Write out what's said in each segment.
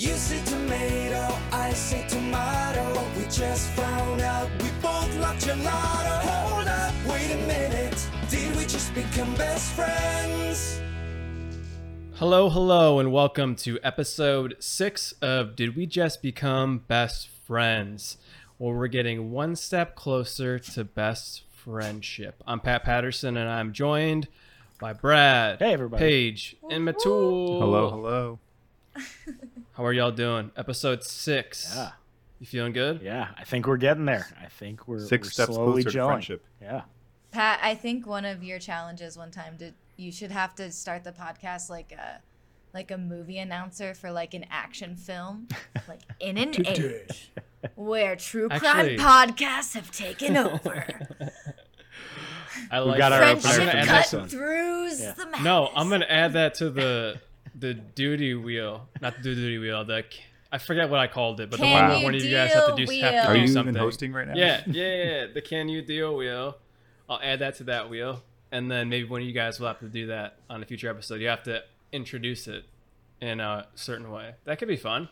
You say tomato, I say tomato. We just found out we both love gelato. Hold up, wait a minute. Did we just become best friends? Hello, hello, and welcome to episode six of Did We Just Become Best Friends? Where we're getting one step closer to best friendship. I'm Pat Patterson, and I'm joined by Brad, Hey, everybody. Paige, and Mittul. Hello, hello. How are y'all doing? Episode six. Yeah, You feeling good? yeah. I think we're getting there. I think we're Six we're steps slowly closer to friendship. Yeah. Pat, I think one of your challenges one time did you should have to start the podcast like a like a movie announcer for like an action film, like in an age where true crime Actually- podcasts have taken over. I We've like got our that. opener Friendship I'm gonna from add cut one. throughs Yeah. the madness. No, I'm gonna add that to the the duty wheel, not the duty wheel. The I forget what I called it, but the one where you one of you guys have to do, deal have to? Are do you something. even hosting right now? Yeah, yeah, yeah. The can you deal wheel. I'll add that to that wheel, and then maybe one of you guys will have to do that on a future episode. You have to introduce it in a certain way. That could be fun,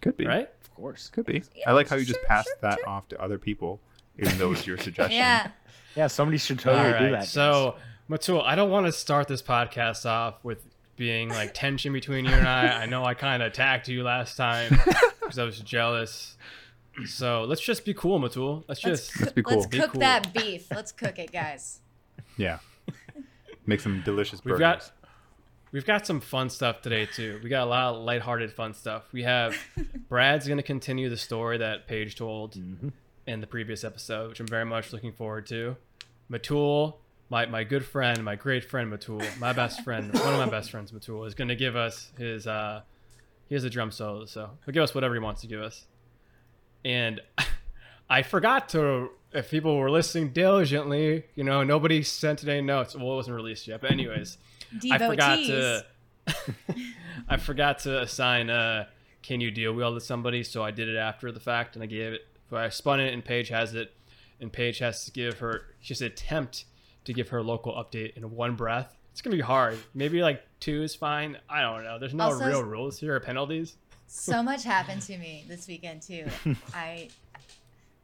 Could be. right? Of course. Could be. Yeah, I like how you just sure, passed sure, that sure. off to other people, even though it's your suggestion. Yeah. Yeah. Somebody should All totally right. do that. So, Mittul, I don't want to start this podcast off with being like tension between you and I. I know I kind of attacked you last time because I was jealous. So let's just be cool, Mittul. Let's Let's, just. Let's be let's cool. Be cook cool. that beef. Let's cook it, guys. Yeah. Make some delicious We've burgers. got we've got some fun stuff today too. We got a lot of lighthearted fun stuff. We have Brad's going to continue the story that Paige told mm-hmm. in the previous episode, which I'm very much looking forward to. Mittul, my my good friend, my great friend Mittul, my best friend, one of my best friends, Mittul, is going to give us his uh he has a drum solo, so he'll give us whatever he wants to give us. And I forgot to if people were listening diligently, you know, nobody sent any notes. Well, it wasn't released yet, but anyways. I forgot to I forgot to assign uh can you deal wheel to somebody, so I did it after the fact and I gave it I spun it and Paige has it and Paige has to give her to attempt to give her local update in one breath. It's gonna be hard. Maybe like two is fine. I don't know. There's no Also- real rules here or penalties. So much happened to me this weekend too. I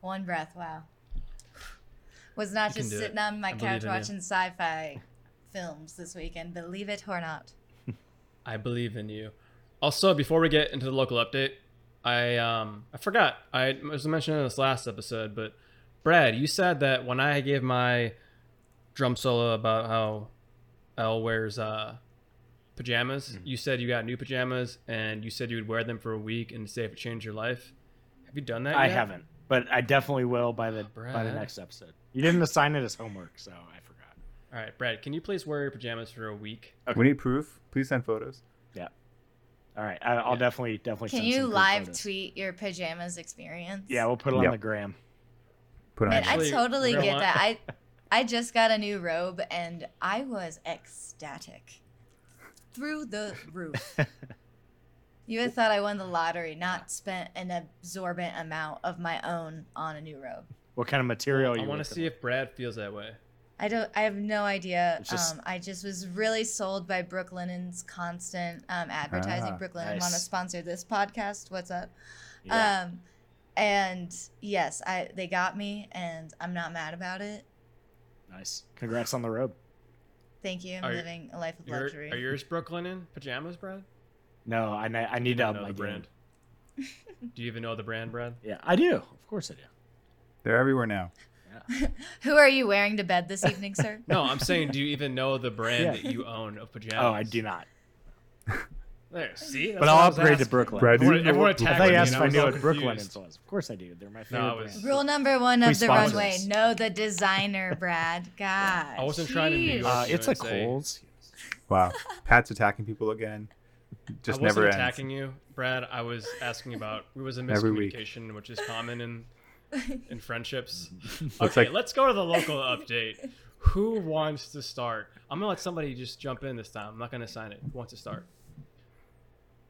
one breath, wow. Was not You just do it. sitting on my I couch watching sci-fi films this weekend, believe it or not. I believe in you. Also, before we get into the local update, I um I forgot. I was mentioning in this last episode, but Brad, you said that when I gave my drum solo about how Elle wears uh pajamas, Mm-hmm. you said you got new pajamas and you said you would wear them for a week and say if it changed your life. Have you done that? I yet? haven't, but I definitely will by the by the next episode. You didn't assign it as homework, so I forgot. All right, Brad, can you please wear your pajamas for a week? We need proof. Please send photos. Yeah. All right. I, I'll Yeah. definitely definitely. Can send you some live photos. tweet your pajamas experience? Yeah, we'll put it on the gram. Put on. Man, I totally get that. I I just got a new robe and I was ecstatic. Through the roof. You would thought I won the lottery, not spent an absorbent amount of my own on a new robe. What kind of material I you want to see if Brad feels that way. I don't. I have no idea. Just- um, I just was really sold by Brooklinen's constant um, advertising. Ah, Brooklinen want to sponsor this podcast. What's up? Yeah. Um, and yes, I they got me, and I'm not mad about it. Nice. Congrats on the robe. Thank you. I'm Are- living a life of Your, luxury. are yours Brooklinen pajamas, Brad? No, I ne- I need You to up um, know my the brand. game. Do you even know the brand, Brad? Yeah, I do. Of course I do. They're everywhere now. Who are you wearing to bed this evening, sir? No, I'm saying, do you even know the brand Yeah. that you own of pajamas? Oh, I do not. There, see. That's But I'll upgrade to. Brooklyn. Brad, do Everyone, you know everyone what- I attacked me, asked if I knew so what Brooklyn confused. was. Of course I do. They're my favorite. No, was- Rule number one of the sponsor runway: know the designer, Brad. God, I wasn't trying to be jeez. York. Uh, it's a and say- Coles. Wow. Pat's attacking people again. Just I wasn't never attacking ends. you, Brad. I was asking about. It was a Every miscommunication, which is common in in friendships. Okay, like- let's go to the local update. Who wants to start? I'm gonna let somebody just jump in this time. I'm not gonna sign it. Who wants to start?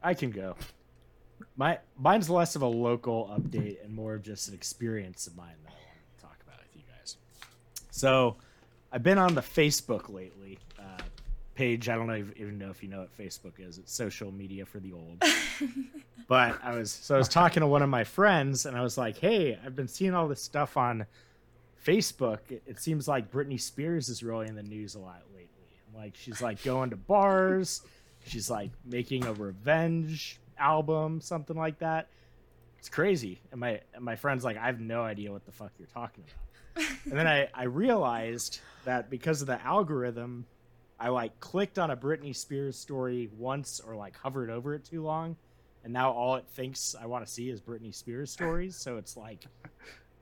I can go. My mine's less of a local update and more of just an experience of mine that I want to talk about with you guys. So, I've been on the Facebook lately. Uh, Paige. I don't know if, even know if you know what Facebook is. It's social media for the old. but I was so I was talking to one of my friends, and I was like, "Hey, I've been seeing all this stuff on Facebook. It, it seems like Britney Spears is really in the news a lot lately. Like she's like going to bars, she's like making a revenge album, something like that. It's crazy. And my and my friend's like, I have no idea what the fuck you're talking about. and then I I realized that because of the algorithm, I like clicked on a Britney Spears story once or like hovered over it too long, and now all it thinks I want to see is Britney Spears stories. So it's like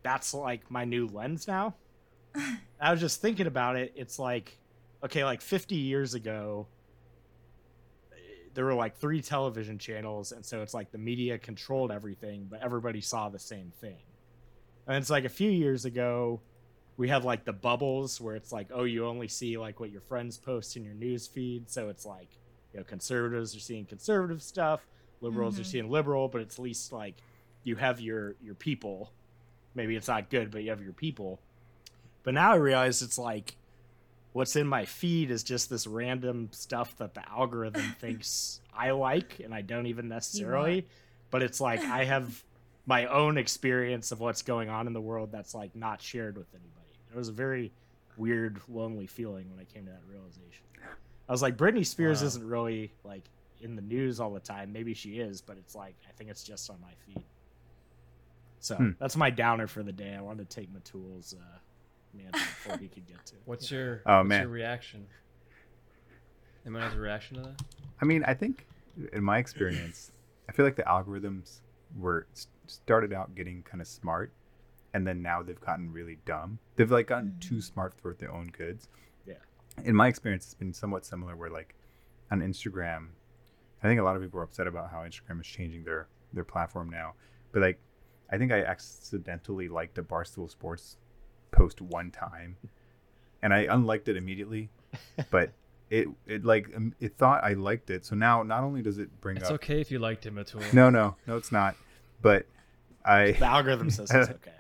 that's like my new lens now. I was just thinking about it. It's like okay, like 50 years ago, there were like three television channels, and so it's like the media controlled everything, but everybody saw the same thing. And it's like a few years ago, we had like the bubbles where it's like, oh, you only see like what your friends post in your news feed. So it's like, you know, conservatives are seeing conservative stuff, liberals are Mhm. seeing liberal, but it's at least like you have your your people. Maybe it's not good, but you have your people. But now I realize it's like what's in my feed is just this random stuff that the algorithm thinks I like and I don't even necessarily. But it's like I have my own experience of what's going on in the world that's like not shared with anybody. It was a very weird, lonely feeling when I came to that realization. I was like, Britney Spears Wow. isn't really like in the news all the time. Maybe she is, but it's like I think it's just on my feed. So Hmm. that's my downer for the day. I wanted to take Mittul's uh, man before he could get to. What's your Oh, what's man. your reaction? Anyone has a reaction to that? I mean, I think in my experience, I feel like the algorithms were started out getting kind of smart, and then now they've gotten really dumb. They've like gotten mm. too smart for their own goods. Yeah. In my experience, it's been somewhat similar. Where like on Instagram, I think a lot of people are upset about how Instagram is changing their their platform now. But like, I think I accidentally liked a Barstool Sports post one time, and I unliked it immediately, but it it like um, it thought I liked it. So now not only does it bring It's up okay if you liked him, Atul. no no no it's not, but I The algorithm says it's okay.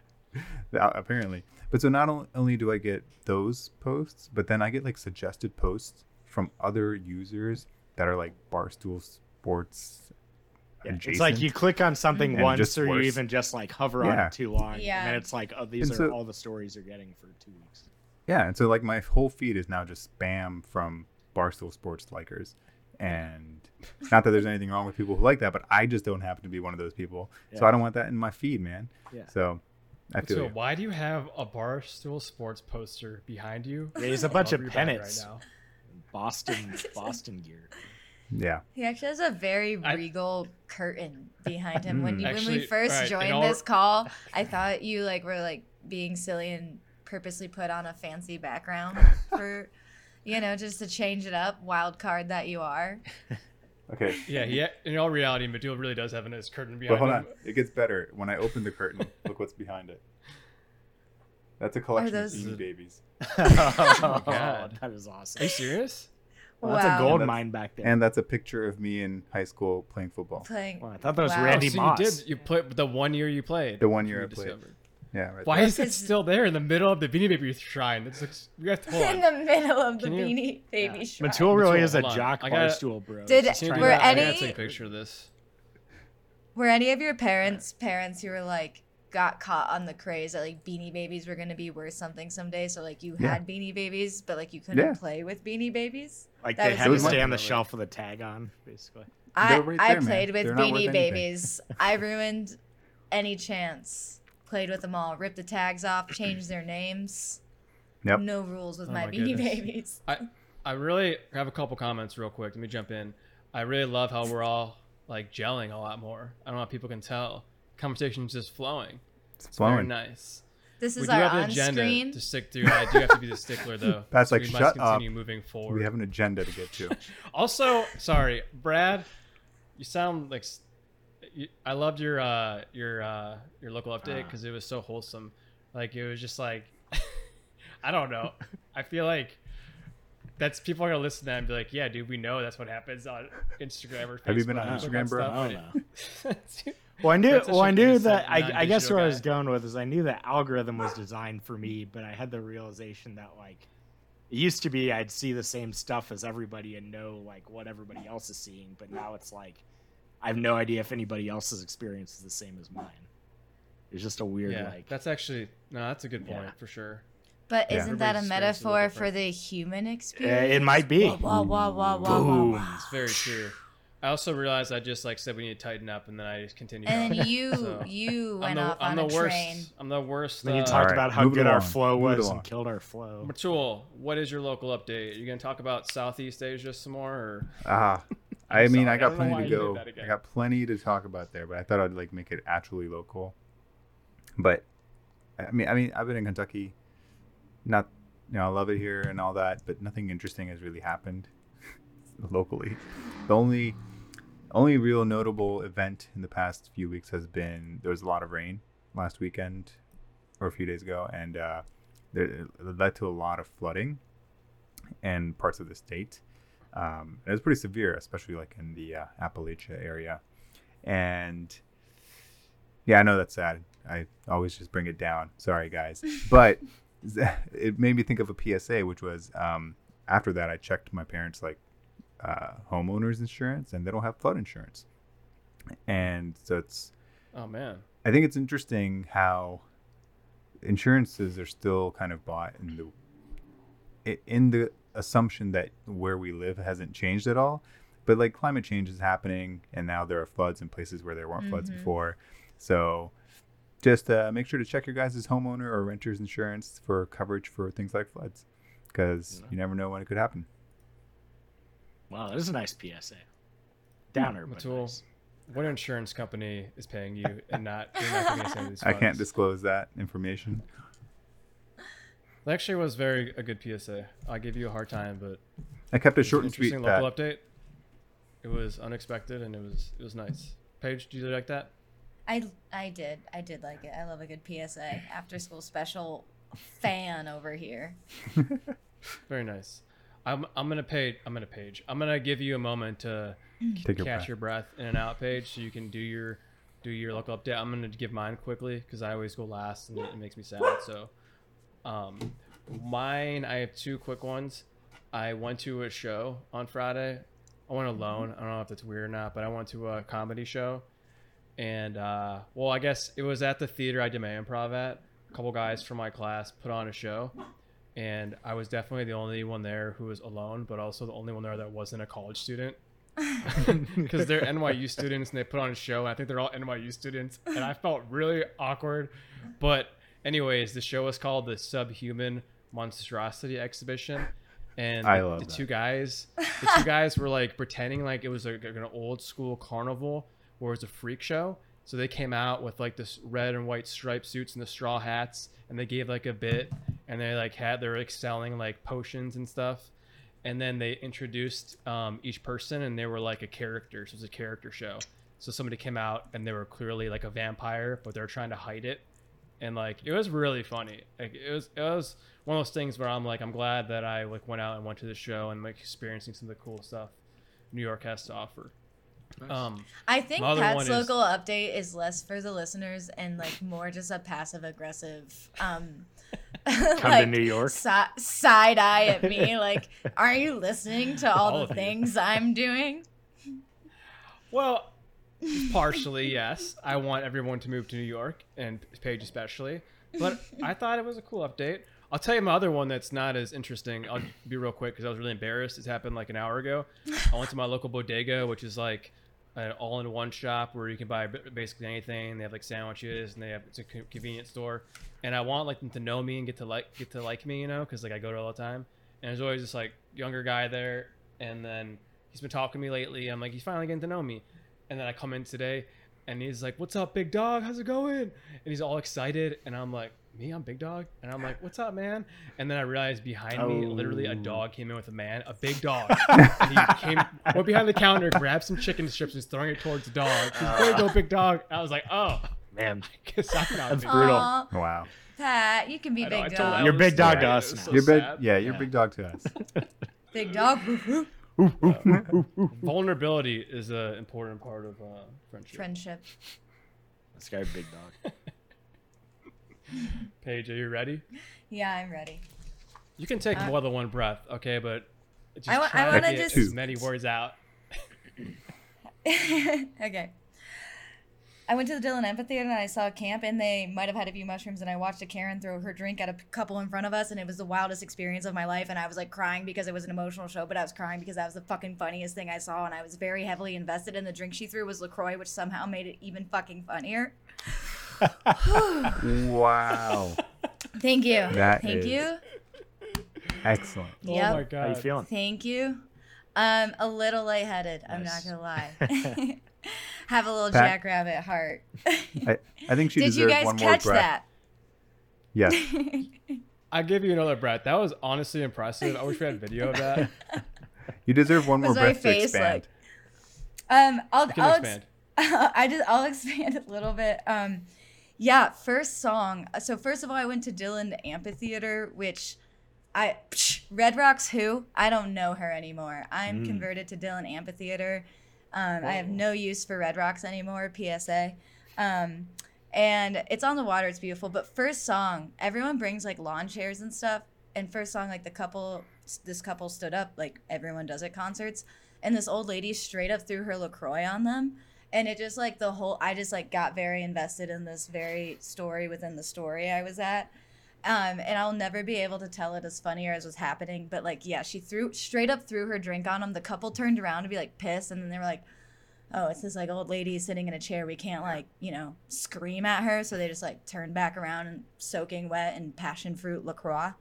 apparently. But so not only do I get those posts, but then I get like suggested posts from other users that are like Barstool Sports. Yeah, it's like you click on something once, just or you even just like hover on it too long, Yeah. and it's like, oh, these And are so- all the stories you're getting for two weeks. Yeah, and so like my whole feed is now just spam from Barstool Sports likers. And not that there's anything wrong with people who like that, but I just don't happen to be one of those people. So I don't want that in my feed, man. Yeah. So I feel So you. why do you have a Barstool Sports poster behind you? Yeah, he's a I bunch of pennants. right now. Boston, Boston gear. Yeah. He actually has a very I- regal curtain behind him. When Mm. you, when we first alright, in joined all- this call, I thought you like were like being silly and purposely put on a fancy background for, you know, just to change it up. Wild card that you are. Okay. Yeah, he, in all reality, Mittul really does have a nice curtain behind But behind hold him. on. It gets better. When I open the curtain, look what's behind it. That's a collection those- of Beanie Babies. oh, God. that is awesome. Are you serious? Well, that's a gold And that's- mine back there. And that's a picture of me in high school playing football. Playing. Well, I thought that was Wow. Randy oh, so Moss. you did. You played the one year you played. The one year I played. discovered. Yeah, right. Why there. is it still there in the middle of the Beanie Baby shrine? It's like we have to In the middle of the you- beanie baby Yeah. shrine. Mittul really Mittul, is a hold on. jock I gotta- barstool bro. Did- Just Can you trying do Were that? to- I gotta any- take a picture of this. Were any of your parents parents who were like got caught on the craze that like beanie babies were gonna be worth something someday? So like you Yeah. had beanie babies, but like you couldn't Yeah. play with beanie babies. like that they was had to stay on the shelf with a tag on, basically. I They're right I there, man. played with They're beanie babies. I ruined any chance. Played with them all. Ripped the tags off. Changed their names. Yep. No rules with Oh my, my beanie babies. I I really have a couple comments real quick. Let me jump in. I really love how we're all like gelling a lot more. I don't know if people can tell. Conversation's just flowing. It's It's very flowing. nice. This is We is do our have an agenda screen. to stick through. I do have to be the stickler though. That's so like, we must shut continue up. moving forward. We have an agenda to get to. Also, sorry, Brad, you sound like you, I loved your uh your uh your local update Ah. because it was so wholesome. Like it was just like I don't know. I feel like that's people are gonna listen to that and be like, yeah, dude, we know that's what happens on Instagram or Facebook. Have you been on Instagram, bro? I don't it- Well, I knew. Well, I knew that. I, I guess non-digital where I was going with is I knew that algorithm was designed for me, but I had the realization that like It used to be I'd see the same stuff as everybody and know like what everybody else is seeing, but now it's like I have no idea if anybody else's experience is the same as mine. It's just a weird yeah, like that's actually no, that's a good point Yeah. for sure. But Yeah. isn't that a Everybody's experience is a metaphor for the human Uh, experience? it might be. Wah, wah, wah, wah, wah, Boom. wah, wah. It's very true. I also realized I just like said we need to tighten up, and then I just continued. And on. then you So, you I'm went the, off I'm on the a worst. train. I'm the worst. Then you uh, talked Alright, about how move it good our flow Move it was along. and killed our flow. Mittul, what is your local update? you gonna talk about Southeast Asia some more? Or Ah, I I'm mean, sorry, I I got don't plenty to go. I got plenty to talk about there, but I thought I'd like make it actually local. But I mean, I mean, I've been in Kentucky. Not, you know, I love it here and all that, but nothing interesting has really happened locally. The only, only real notable event in the past few weeks has been there was a lot of rain last weekend or a few days ago, and uh, there, it led to a lot of flooding in parts of the state. Um, it was pretty severe, especially like in the uh, Appalachia area. And yeah, I know that's sad. I always just bring it down. Sorry, guys. But it made me think of a PSA, which was um, after that, I checked my parents' like uh, homeowners insurance, and they don't have flood insurance. And so it's oh man, I think it's interesting how insurances are still kind of bought in the in the assumption that where we live hasn't changed at all. But like climate change is happening, and now there are floods in places where there weren't floods Mhm. before. So just uh, make sure to check your guys' homeowner or renter's insurance for coverage for things like floods, because you never know when it could happen. Wow, that is a nice PSA. Hmm, Downer, but Mittul, nice. what insurance company is paying you and not? You're not giving us any these I can't funds? disclose that information. That actually was very a good PSA. I gave you a hard time, but I kept it it's short an and sweet. interesting local Pat. update. It was unexpected and it was it was nice. Paige, do you like that? I I did I did like it. I love a good PSA after school special fan over here. Very nice. I'm I'm gonna Paige. I'm gonna Paige. I'm gonna give you a moment to Take your catch breath. your breath in and out, Paige, so you can do your do your local update. I'm gonna give mine quickly because I always go last and it makes me sad. So, um, mine I have two quick ones. I went to a show on Friday. I went alone. I don't know if that's weird or not, but I went to a comedy show, and uh, well, I guess it was at the theater I did my improv at. A couple guys from my class put on a show, and I was definitely the only one there who was alone, but also the only one there that wasn't a college student. Because they're NYU students and they put on a show, and I think they're all NYU students, and I felt really awkward. But, anyways, the show was called the Subhuman Monstrosity Exhibition, and I the, love the that. two guys, the two guys were like pretending like it was like an old school carnival where it was a freak show. So they came out with like this red and white striped suits and the straw hats, and they gave like a bit, and they like had they were like selling like potions and stuff, and then they introduced um, each person, and they were like a character. So it was a character show. So somebody came out and they were clearly like a vampire, but they were trying to hide it, and like it was really funny. Like it was it was one of those things where I'm like I'm glad that I like went out and went to the show and like experiencing some of the cool stuff New York has to offer. Um, I think My other Pat's one is- local update is less for the listeners and like more just a passive aggressive um Come to New York. si- side eye at me like are you listening to all, All the of you. things I'm doing? Well, partially, yes. I want everyone to move to New York, and Paige especially. But I thought it was a cool update. I'll tell you my other one that's not as interesting. I'll be real quick because I was really embarrassed. It happened like an hour ago. I went to my local bodega, which is like an all-in-one shop where you can buy basically anything. They have like sandwiches, and they have it's a convenience store. And I want like them to know me and get to like get to like me, you know, because like I go there all the time. And there's always this like younger guy there, and then he's been talking to me lately. I'm like, he's finally getting to know me. And then I come in today, and he's like, "What's up, big dog? How's it going?" And he's all excited, and I'm like, "Me, I'm big dog." And I'm like, "What's up, man?" And then I realized behind me, literally a Oh. dog came in with a man, a big dog. and he came, went behind the counter, grabbed some chicken strips, and was throwing it towards the dog. He's, there you go, big dog. I was like, "Oh, Man, guess I'm not That's big brutal. Aw, Wow. Pat, you can be I know, big told dog. You're Ellis big dog to us was so you're big. Yeah, you're Yeah. big dog to us. Big dog. Vulnerability is an important part of uh, friendship. Friendship. this guy big dog. Paige, are you ready? Yeah, I'm ready. You can take Uh, more than one breath, okay, but just I wa- I try to just- as many words out. okay. I went to the Dillon Amphitheater and I saw a camp, and they might have had a few mushrooms. And I watched a Karen throw her drink at a couple in front of us, and it was the wildest experience of my life. And I was like crying because it was an emotional show, but I was crying because that was the fucking funniest thing I saw. And I was very heavily invested. And the drink she threw was LaCroix, which somehow made it even fucking funnier. Wow. Thank you. That Thank is- you. Excellent. Oh Yep. my god. How are you feeling? Thank you. Um, a little lightheaded. I'm not gonna lie. Have a little Pat- jackrabbit heart. I, I think she Did you deserves guys one more catch breath. that? Yes. I give you another breath. That was honestly impressive. I wish we had video of that. You deserve one more Was my breath to face expand. Um, I'll, You can I'll ex- expand. I just I'll expand a little bit. Um, yeah, first song. So first of all, I went to Dillon Amphitheater, which I psh, Red Rocks who I don't know her anymore. I'm Mm. converted to Dillon Amphitheater. Um, I have no use for Red Rocks anymore. PSA. Um, and it's on the water. It's beautiful. But first song, everyone brings like lawn chairs and stuff. And first song, like the couple, this couple stood up, like everyone does at concerts. And this old lady straight up threw her LaCroix on them, and it just like the whole. I just like got very invested in this very story within the story I was at. Um, and I'll never be able to tell it as funny or as was happening, but like, yeah, she threw straight up threw her drink on them. The couple turned around to be like pissed, and then they were like, oh, it's this like old lady sitting in a chair. We can't like, you know, scream at her. So they just like turned back around and soaking wet and passion fruit LaCroix,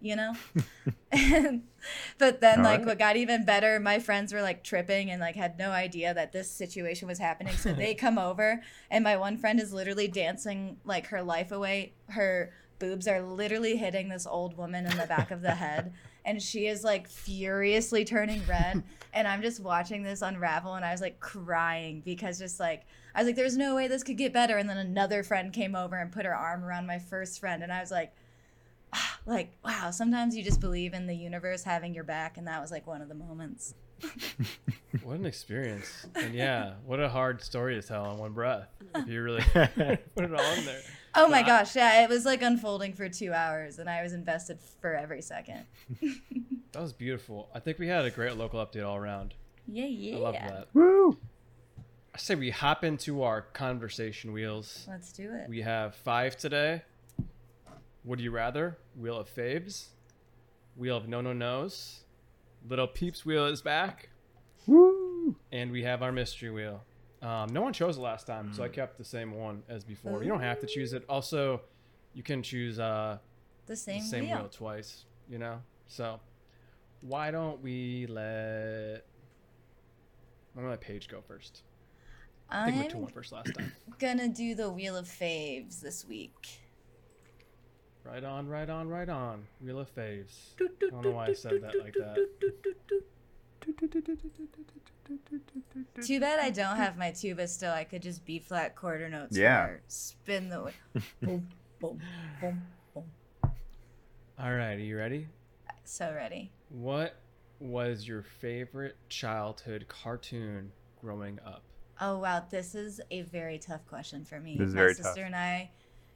you know? And- but then All like right. what got even better, my friends were like tripping and like had no idea that this situation was happening. So they come over and my one friend is literally dancing like her life away. Her boobs are literally hitting this old woman in the back of the head and she is like furiously turning red and i'm just watching this unravel and i was like crying because just like i was like there's no way this could get better and then another friend came over and put her arm around my first friend and i was like like wow sometimes you just believe in the universe having your back and that was like one of the moments What an experience. And yeah, what a hard story to tell in one breath. If you really put it all in there. oh my Wow. gosh yeah it was like unfolding for two hours and i was invested for every second That was beautiful. I think we had a great local update all around. yeah yeah I love that. Woo! I say we hop into our conversation wheels. let's do it We have five today. Would you rather? Wheel of faves. Wheel of no no nos. Little peeps wheel is back. Woo! And we have our mystery wheel. Um, no one chose it last time, Mm. so I kept the same one as before. You don't have to choose it. Also, you can choose uh, the the same, same wheel. wheel twice, you know? So, why don't we let. I'm gonna let Paige go first. I think we went 2 i'm 1 first last time. gonna do the wheel of faves this week Right on, right on, right on. Wheel of faves. I don't know why I said that like that. Too bad I don't have my tuba still. I could just B flat quarter notes. Yeah. Or spin the wheel. boom, boom, boom, boom. All right, are you ready? So ready. What was your favorite childhood cartoon growing up? Oh wow, this is a very tough question for me. This is my very sister tough. and I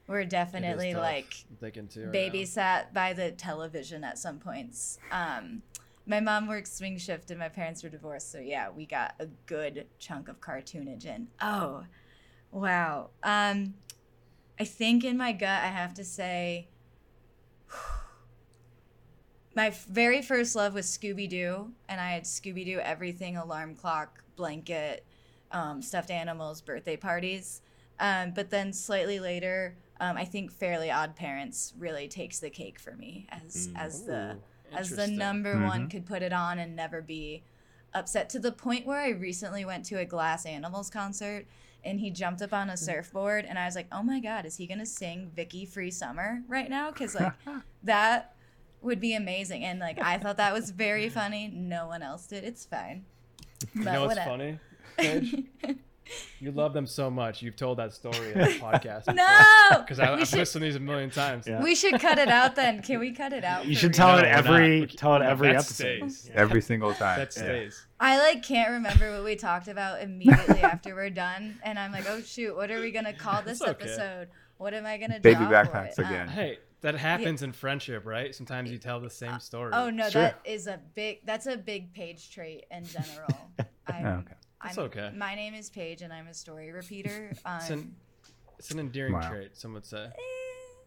were definitely like thinking too. right babysat by the television at some points. Um, my mom worked swing shift and my parents were divorced, so yeah, we got a good chunk of cartoonage in. Oh, wow. Um, I think in my gut, I have to say, my very first love was Scooby Doo, and I had Scooby Doo everything alarm clock, blanket, um, stuffed animals, birthday parties. Um, but then slightly later, um, I think Fairly Odd Parents really takes the cake for me as as the Ooh, as the number one Mhm. could put it on and never be upset to the point where I recently went to a Glass Animals concert and he jumped up on a surfboard and I was like, "Oh my god, is he going to sing Vicky Free Summer right now?" cuz like that would be amazing and like I thought that was very funny. No one else did. It's fine. You But know what's whatever. funny? Paige? you love them so much. You've told that story in the podcast. no. Because I've should listened to these a million times. Yeah. we should cut it out then. Can we cut it out? You should tell No, it we're not. every tell it every episode. stays. Every single time. That Yeah. stays. I like can't remember what we talked about immediately after we're done, and I'm like, oh shoot, what are we gonna call this okay. episode? What am I gonna do? Baby backpacks again. Um, Hey, that happens in friendship, right? Sometimes you tell the same story. Oh no, Sure. that is a big. That's a big Paige trait in general. I'm, Oh, okay. That's I'm- okay. My name is Paige, and I'm a story repeater. It's Um, an, it's an endearing Wow. trait, some would say.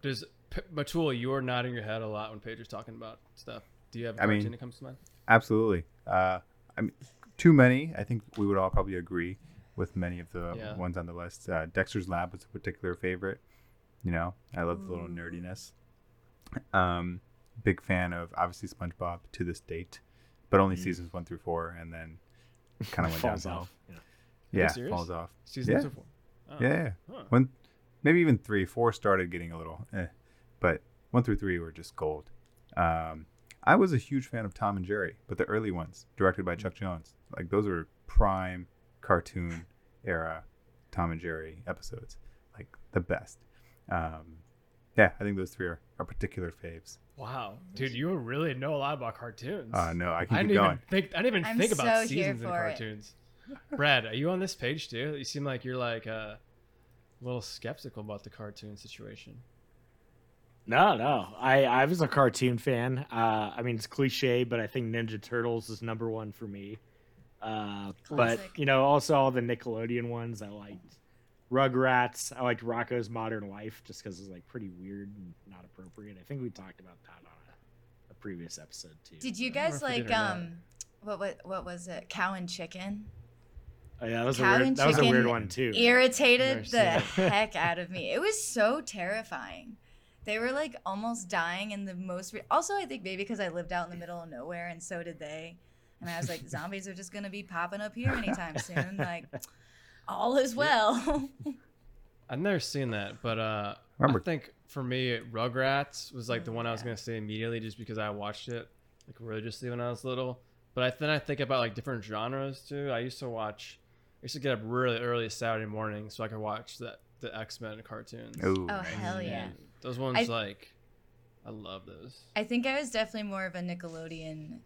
Does P- Mittul, you are nodding your head a lot when Paige is talking about stuff. Do you have a I cartoon mean- that comes to mind? Absolutely. Uh, I mean, too many. I think we would all probably agree with many of the Yeah. ones on the list. Uh, Dexter's Lab was a particular favorite. You know, I love the little nerdiness. Um, big fan of obviously SpongeBob to this date, but only seasons one through four, and then kind of went falls downhill. off. Yeah. Yeah, serious? falls off. Season yeah. two, four. Oh. Yeah, yeah. Huh. When maybe even three, four started getting a little, eh, but one through three were just gold. Um, I was a huge fan of Tom and Jerry, but the early ones, directed by Chuck Jones, like those were prime cartoon era Tom and Jerry episodes, like the best. Um, yeah, I think those three are, are particular faves. Wow, dude, you really know a lot about cartoons. Uh, no, I can I keep didn't going. even think. I didn't even I'm think about so here seasons in cartoons. Brad, are you on this page too? You seem like you're like uh, a little skeptical about the cartoon situation. No, no. I I was a cartoon fan. Uh, I mean, it's cliche, but I think Ninja Turtles is number one for me. Uh, but you know, also all the Nickelodeon ones. I liked Rugrats. I liked Rocko's Modern Life just because it's like pretty weird and not appropriate. I think we talked about that on a, a previous episode too. did you I don't know guys if we did like um, what what what was it? Cow and chicken. Oh, yeah, that was a weird. That was a weird one too. Irritated the heck out of me. It was so terrifying. They were like almost dying in the most. Re- also, I think maybe because I lived out in the middle of nowhere, and so did they. And I was like, zombies are just gonna be popping up here anytime soon. Like, all is well. I've never seen that, but uh, Remember- I think for me, Rugrats was like the one I was gonna say immediately, just because I watched it like religiously when I was little. But I, then I think about like different genres too. I used to watch. I used to get up really early Saturday morning so I could watch the the X Men cartoons. Ooh, Oh, nice. hell yeah. And Those ones I- like, I love those. I think I was definitely more of a Nickelodeon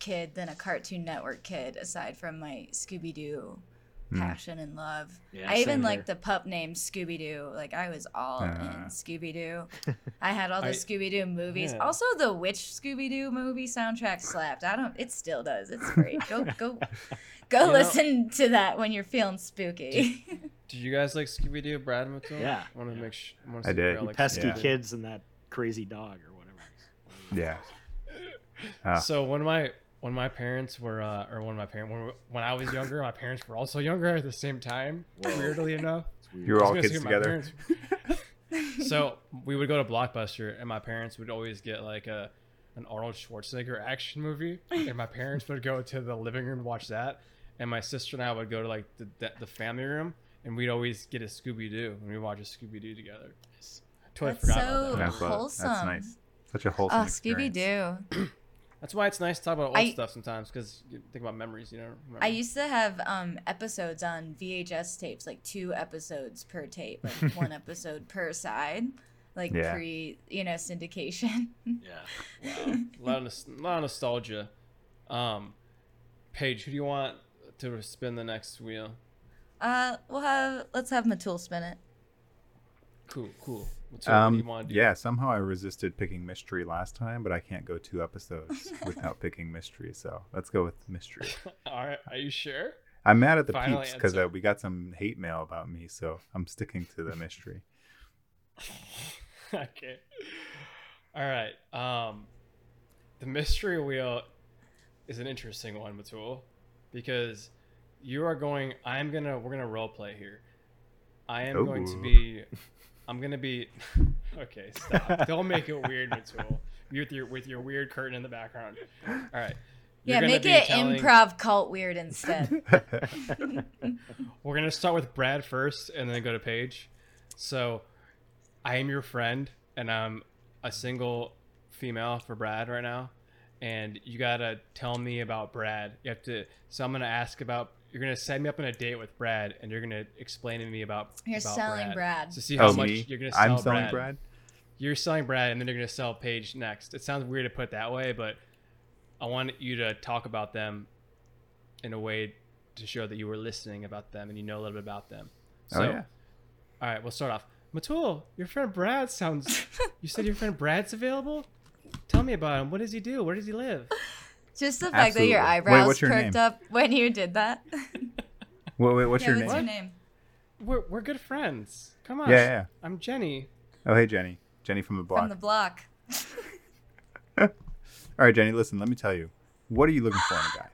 kid than a Cartoon Network kid, aside from my Scooby Doo. Passion and love. Yeah, I even same liked the pup named Scooby Doo. Like I was all in Ah. Scooby Doo. I had all the Scooby Doo movies. yeah. Also, the Witch Scooby Doo movie soundtrack slapped. I don't. It still does. It's great. Go go go You know- listen to that when you're feeling spooky. Did you guys like Scooby Doo, Brad and Matilda? Yeah. I want to make sure. I, wanna I see if did. like pesky Scooby-Doo. kids and that crazy dog or whatever. Yeah. Ah. So when my when my parents were uh, or when my parent when, when I was younger, my parents were also younger at the same time. Weirdly enough, You were all kids together. parents- so we would go to Blockbuster, and my parents would always get like a an Arnold Schwarzenegger action movie, and my parents would go to the living room to watch that, and my sister and I would go to like the the, the family room, and we'd always get a Scooby Doo, and we watch a Scooby Doo together. Totally That's forgot so- about that. Wholesome. that's nice. Such a wholesome oh, Scooby experience. Doo. That's why it's nice to talk about old I- stuff sometimes, because you think about memories, you know. remember. I used to have um, episodes on VHS tapes, like two episodes per tape, like one episode per side, like Yeah. pre, you know, syndication. Yeah. Wow. a lot of a lot of nostalgia. Um, Paige, who do you want to spin the next wheel? uh, we'll have let's have Mittul spin it. Cool, cool. What's what you Um, want to do? yeah, somehow I resisted picking mystery last time, but I can't go two episodes without picking mystery. So let's go with mystery. All right. Are you sure? I'm mad at the Final peeps because uh, we got some hate mail about me, so I'm sticking to the mystery. okay. All right. Um, the mystery wheel is an interesting one, Mittul, because you are going. I'm gonna. We're gonna role play here. I am going to be. I'm gonna be. Okay, stop. Don't make it weird, Mittul. With your with your weird curtain in the background. All right. You're yeah, make it telling- improv cult weird instead. We're gonna start with Brad first, and then go to Paige. So, I am your friend, and I'm a single female for Brad right now, and you gotta tell me about Brad. You have to. So I'm gonna ask about. You're gonna set me up on a date with Brad, and you're gonna explain to me about. You're about selling Brad. to see how oh, much me? you're gonna sell I'm selling Brad. Brad. You're selling Brad, and then you're gonna sell Paige next. It sounds weird to put it that way, but I want you to talk about them in a way to show that you were listening about them and you know a little bit about them. Oh, so, oh yeah. all right, we'll start off. Mittul, your friend Brad sounds. You said your friend Brad's available. Tell me about him. What does he do? Where does he live? Just the fact that your Absolutely. Wait, eyebrows your perked name? up when you did that. Wait, wait, what's yeah, your what's name? What's your name? We're we're good friends. Come on. Yeah, yeah. I'm Jenny. Oh, hey, Jenny. Jenny from the block. From the block. All right, Jenny. Listen, let me tell you. What are you looking for in a guy?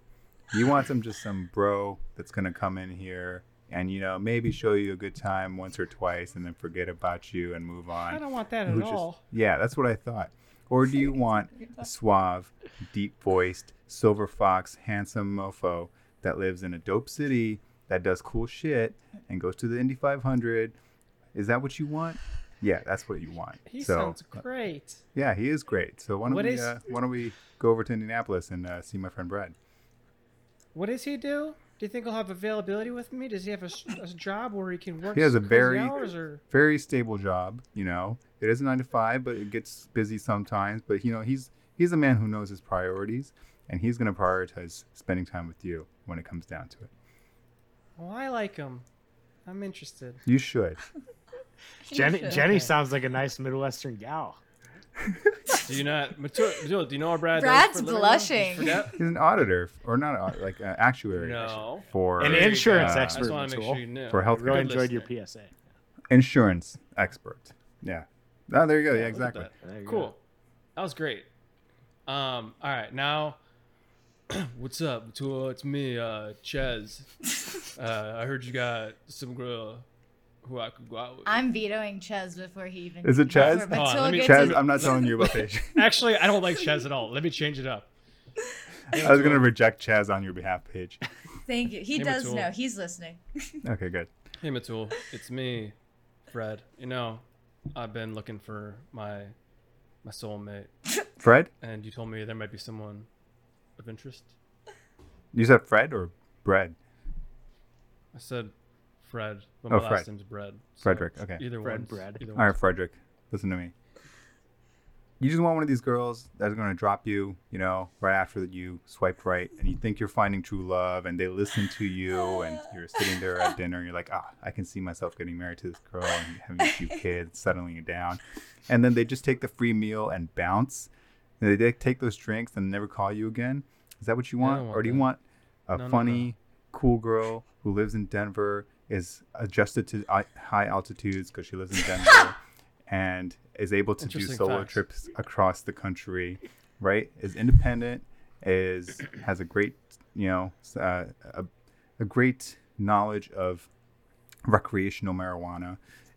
You want some just some bro that's gonna come in here and you know maybe show you a good time once or twice and then forget about you and move on. I don't want that at Who just- all. yeah, that's what I thought. Or do you want a suave, deep voiced, silver fox, handsome mofo that lives in a dope city that does cool shit and goes to the Indy 500? Is that what you want? Yeah, that's what you want. He so, sounds great. yeah, he is great. So why don't What we is- uh, why don't we go over to Indianapolis and uh, see my friend Brad? What does he do? Do you think he'll have availability with me? Does he have a job where he can work? He has a very- Very stable job, you know. It is a nine to five, but it gets busy sometimes. But you know, he's he's a man who knows his priorities, and he's going to prioritize spending time with you when it comes down to it. well, I like him. I'm interested. You should. Jenny should. Jenny Okay. sounds like a nice Midwestern gal. Do you not, Mittul, Mittul, do you know what Brad Brad's does for a living now? Did you blushing. He's an auditor, or not an like an actuary. No. For An There you go. insurance I expert, just want to make sure you knew. For health- I really Good enjoyed listener. your PSA. insurance expert. Yeah. Oh, there you go. Yeah, Look exactly. that. There you go. Cool. That was great. Um. All right. Now, what's up, Mittul? It's me, uh, Ches. Uh, I heard you got some girl who I could go out with. I'm vetoing Ches before he even. Is it Ches? before Hold Mittul let me- gets Chaz, I'm not telling you about Paige. Actually, I don't like Ches at all. Let me change it up. Hey, I was gonna reject Chaz on your behalf, Paige. Thank you. He Hey, does Mittul. know. He's listening. Okay, good. Hey, Mittul. It's me, Fred. You know, I've been looking for my my soulmate, Fred? and you told me there might be someone of interest. You said Fred or Bread? I said Fred, but oh, my Oh, last name's Bread. so Frederick, okay. Either one. Fred one. Bread. Either All right, one's- Frederick, listen to me. You just want one of these girls that's going to drop you, you know, right after that you swipe right, and you think you're finding true love, and they listen to you, and you're sitting there at dinner, and you're like, ah, I can see myself getting married to this girl and having a few kids, settling it down, and then they just take the free meal and bounce. And they take those drinks and never call you again. Is that what you want, want or do you that. want a No, no, funny, cool girl who lives in Denver, is adjusted to high altitudes because she lives in Denver, and is able to do solo facts. trips across the country, right? Is independent, is has a great, you know, uh, a, a great knowledge of recreational marijuana,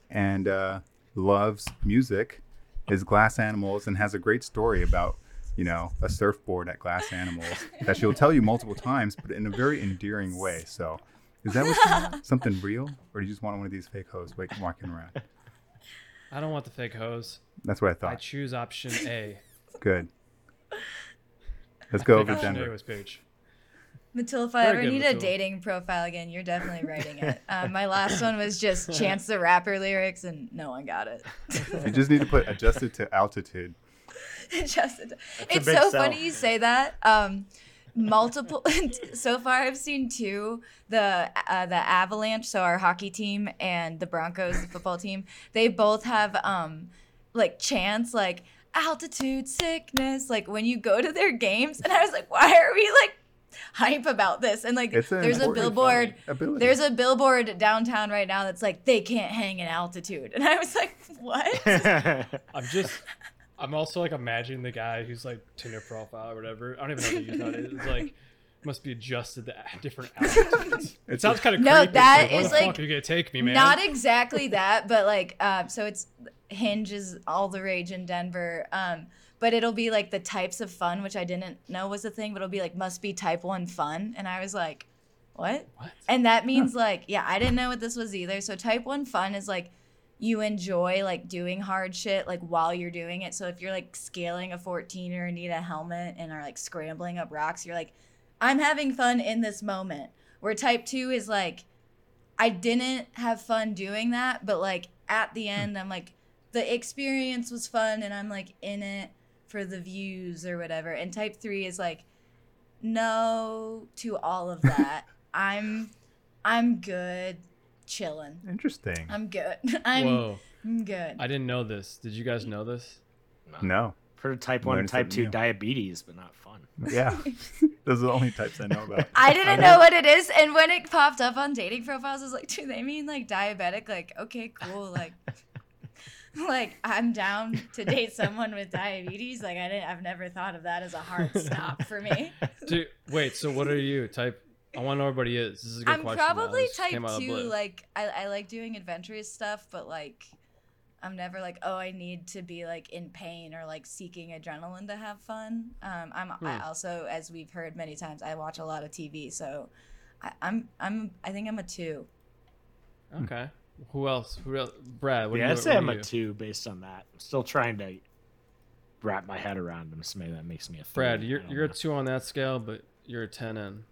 and uh, loves music, is Glass Animals, and has a great story about. You know, a surfboard at Glass Animals that she'll tell you multiple times, but in a very endearing way. So, is that what? Something real, or do you just want one of these fake hoes wak- walking around? I don't want the fake hose. That's what I thought. I choose option A. Good. Let's go over to option A Denver. was Paige. Mittul, if I Very ever good, need a dating profile again, you're definitely writing it. Um, my last one was just Chance the Rapper lyrics, and no one got it. You just need to put adjusted to altitude. just, it's so sell. funny you say that. Um, multiple. so far, I've seen two. The uh, the Avalanche, so our hockey team, and the Broncos, the football team. They both have um, like chants like altitude sickness. Like when you go to their games, and I was like, why are we like hype about this? And like, an there's a billboard. There's a billboard downtown right now that's like they can't hang in altitude, and I was like, what? I'm just. I'm also like imagining the guy who's like Tinder profile or whatever. I don't even know what to use nowadays. It's like must be adjusted to a- different altitudes. It sounds kind of No, creepy. that It's where is, the like, fuck are you gonna take me, man? Not exactly that, but like, uh, so it's Hinge is all the rage in Denver. Um, but it'll be like the types of fun, which I didn't know was a thing, but it'll be like must be type one fun, and I was like, what? What? And that means like, yeah, I didn't know what this was either. So type one fun is like you enjoy like doing hard shit like while you're doing it. So if you're like scaling a 14er and need a helmet and are like scrambling up rocks, you're like, I'm having fun in this moment. Where type two is like, I didn't have fun doing that, but like at the hmm. end, I'm like, the experience was fun and I'm like in it for the views or whatever. And type three is like, no to all of that. I'm I'm good chilling. Interesting. I'm good. I'm Whoa. Good. I didn't know this. Did you guys know this? No. For type one, Learn and type two new. diabetes, but not fun. Yeah. Those are the only types I know about. I didn't know what it is, and when it popped up on dating profiles, I was like, "Do they mean like diabetic?" Like, okay, cool. Like, like I'm down to date someone with diabetes. Like, I didn't. I've never thought of that as a hard stop for me. Dude, wait. So what are you? Type. I want to know what everybody is. This is a good I'm question. now. probably This type came out of the two. Like, I, I like doing adventurous stuff, but like, I'm never like, oh, I need to be like in pain or like seeking adrenaline to have fun. Um, I'm I Hmm. also, as we've heard many times, I watch a lot of TV, so I, I'm I'm I think I'm a two. Okay. Who else? Who else? Brad. What yeah, do I you, say what I'm a two based on that. I'm still trying to wrap my head around them, so maybe that makes me a three. Brad, you're you're a two on that scale, but you're a ten in.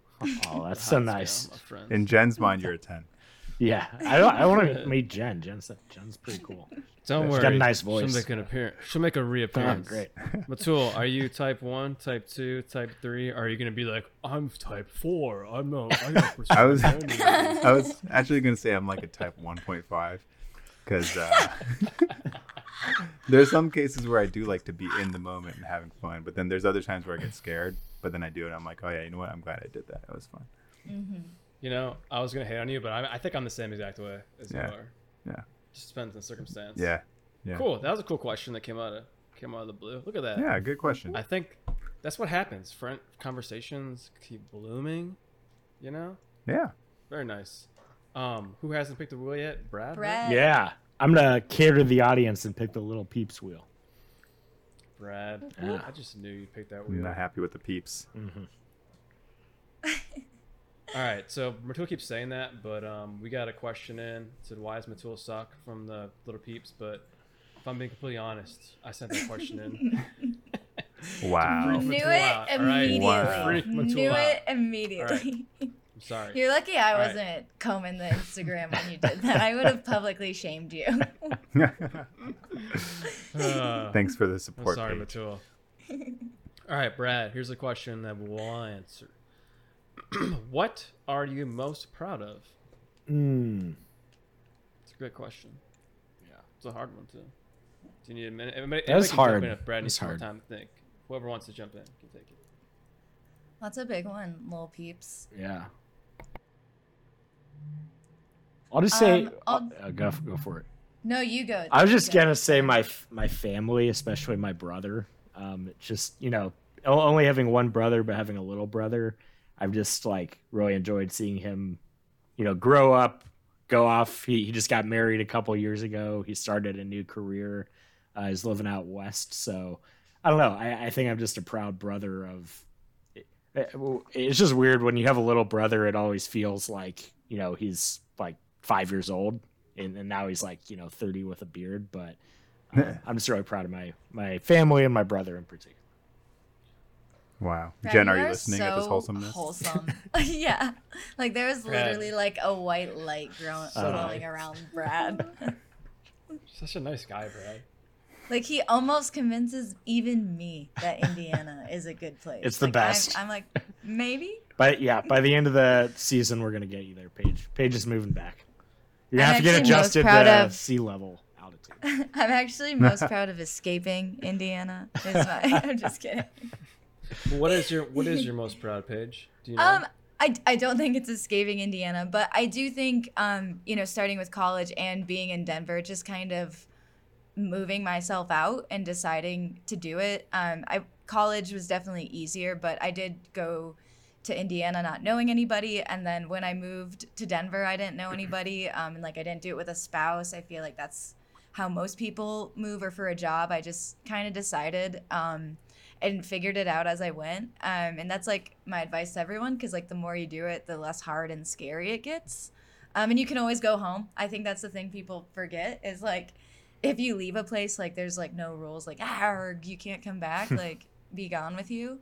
Oh, that's so nice. scale. In Jen's mind, you're a 10. Yeah, I don't. I want to meet Jen. Jen's Jen's pretty cool. Don't She's worry. got a nice She'll voice. make an appearance. She'll make a reappearance. great. Mittul, are you type one, type two, type three? Or are you gonna be like, I'm type four. I'm not. I got I was. I was actually gonna say I'm like a type 1.5 because uh, there's some cases where I do like to be in the moment and having fun, but then there's other times where I get scared. But then I do it. I'm like, oh yeah, you know what? I'm glad I did that. It was fun. You know, I was gonna hate on you, but I, I think I'm the same exact way as Yeah. you are. Yeah. Just depends on the circumstance. Yeah. Yeah. Cool. That was a cool question that came out of came out of the blue. Look at that. Yeah. Good question. I think that's what happens. Friend conversations keep blooming. You know, Yeah. very nice. Um, who hasn't picked the wheel yet? Brad. right? Brad. Yeah, I'm gonna cater to the audience and pick the little peeps wheel. Brad. Yeah. I just knew you picked that I'm not happy with the peeps. All right, so Mittul keeps saying that, but um, we got a question in. It said, "Why does Mittul suck?" from the little peeps. But if I'm being completely honest, I sent that question in. Wow. Freak Knew it out, all right? immediately. Wow. Freak Mittul Knew it immediately. I'm sorry. You're lucky I All right. wasn't combing the Instagram when you did that. I would have publicly shamed you. Uh, Thanks for the I'm support. sorry, Paige. Mittul. All right, Brad. Here's a question that we'll answer. what are you most proud of? Mm. It's a great question. Yeah, it's a hard one too. Do you need a minute? Everybody, That's everybody can jump hard. in If Brad needs That's hard. time to think. Whoever wants to jump in can take it. That's a big one, little peeps. Yeah. I'll just say, Um, I'll- uh, go go for it. No, you go. I was just go. gonna say my my family, especially my brother. Um, just you know only having one brother, but having a little brother, I've just like really enjoyed seeing him, you know, grow up, go off. He he just got married a couple years ago. He started a new career. Uh, he's living out west, so I don't know. I, I think I'm just a proud brother of. it- It's just weird when you have a little brother. It always feels like you know he's like five years old, and, and now he's like you know 30 with a beard. But uh, I'm just really proud of my my family and my brother in particular. Wow. Brad, Jen, you are you listening at this so wholesomeness? Wholesome. yeah. Like there was Brad. literally like a white light growing, Uh, around Brad. Such a nice guy, Brad. like he almost convinces even me that Indiana is a good place. It's the Like, I'm- best. I'm, like, maybe. But yeah, by the end of the season, we're gonna get you there, Paige. Paige is moving back. You're gonna I'm have to get adjusted to of- sea level altitude. I'm actually most proud of escaping Indiana. Is my, I'm just kidding. What is your What is your most proud Paige? Do you know? Um, I, I don't think it's escaping Indiana, but I do think, um, you know, starting with college and being in Denver, just kind of moving myself out and deciding to do it. Um, I college was definitely easier, but I did go to Indiana not knowing anybody, and then when I moved to Denver, I didn't know anybody, um, and like I didn't do it with a spouse. I feel like that's how most people move or for a job. I just kind of decided. Um, and figured it out as I went. Um, and that's like my advice to everyone because like the more you do it, the less hard and scary it gets. Um, and you can always go home. I think that's the thing people forget is like if you leave a place, like there's like no rules, like ah, you can't come back, like be gone with you.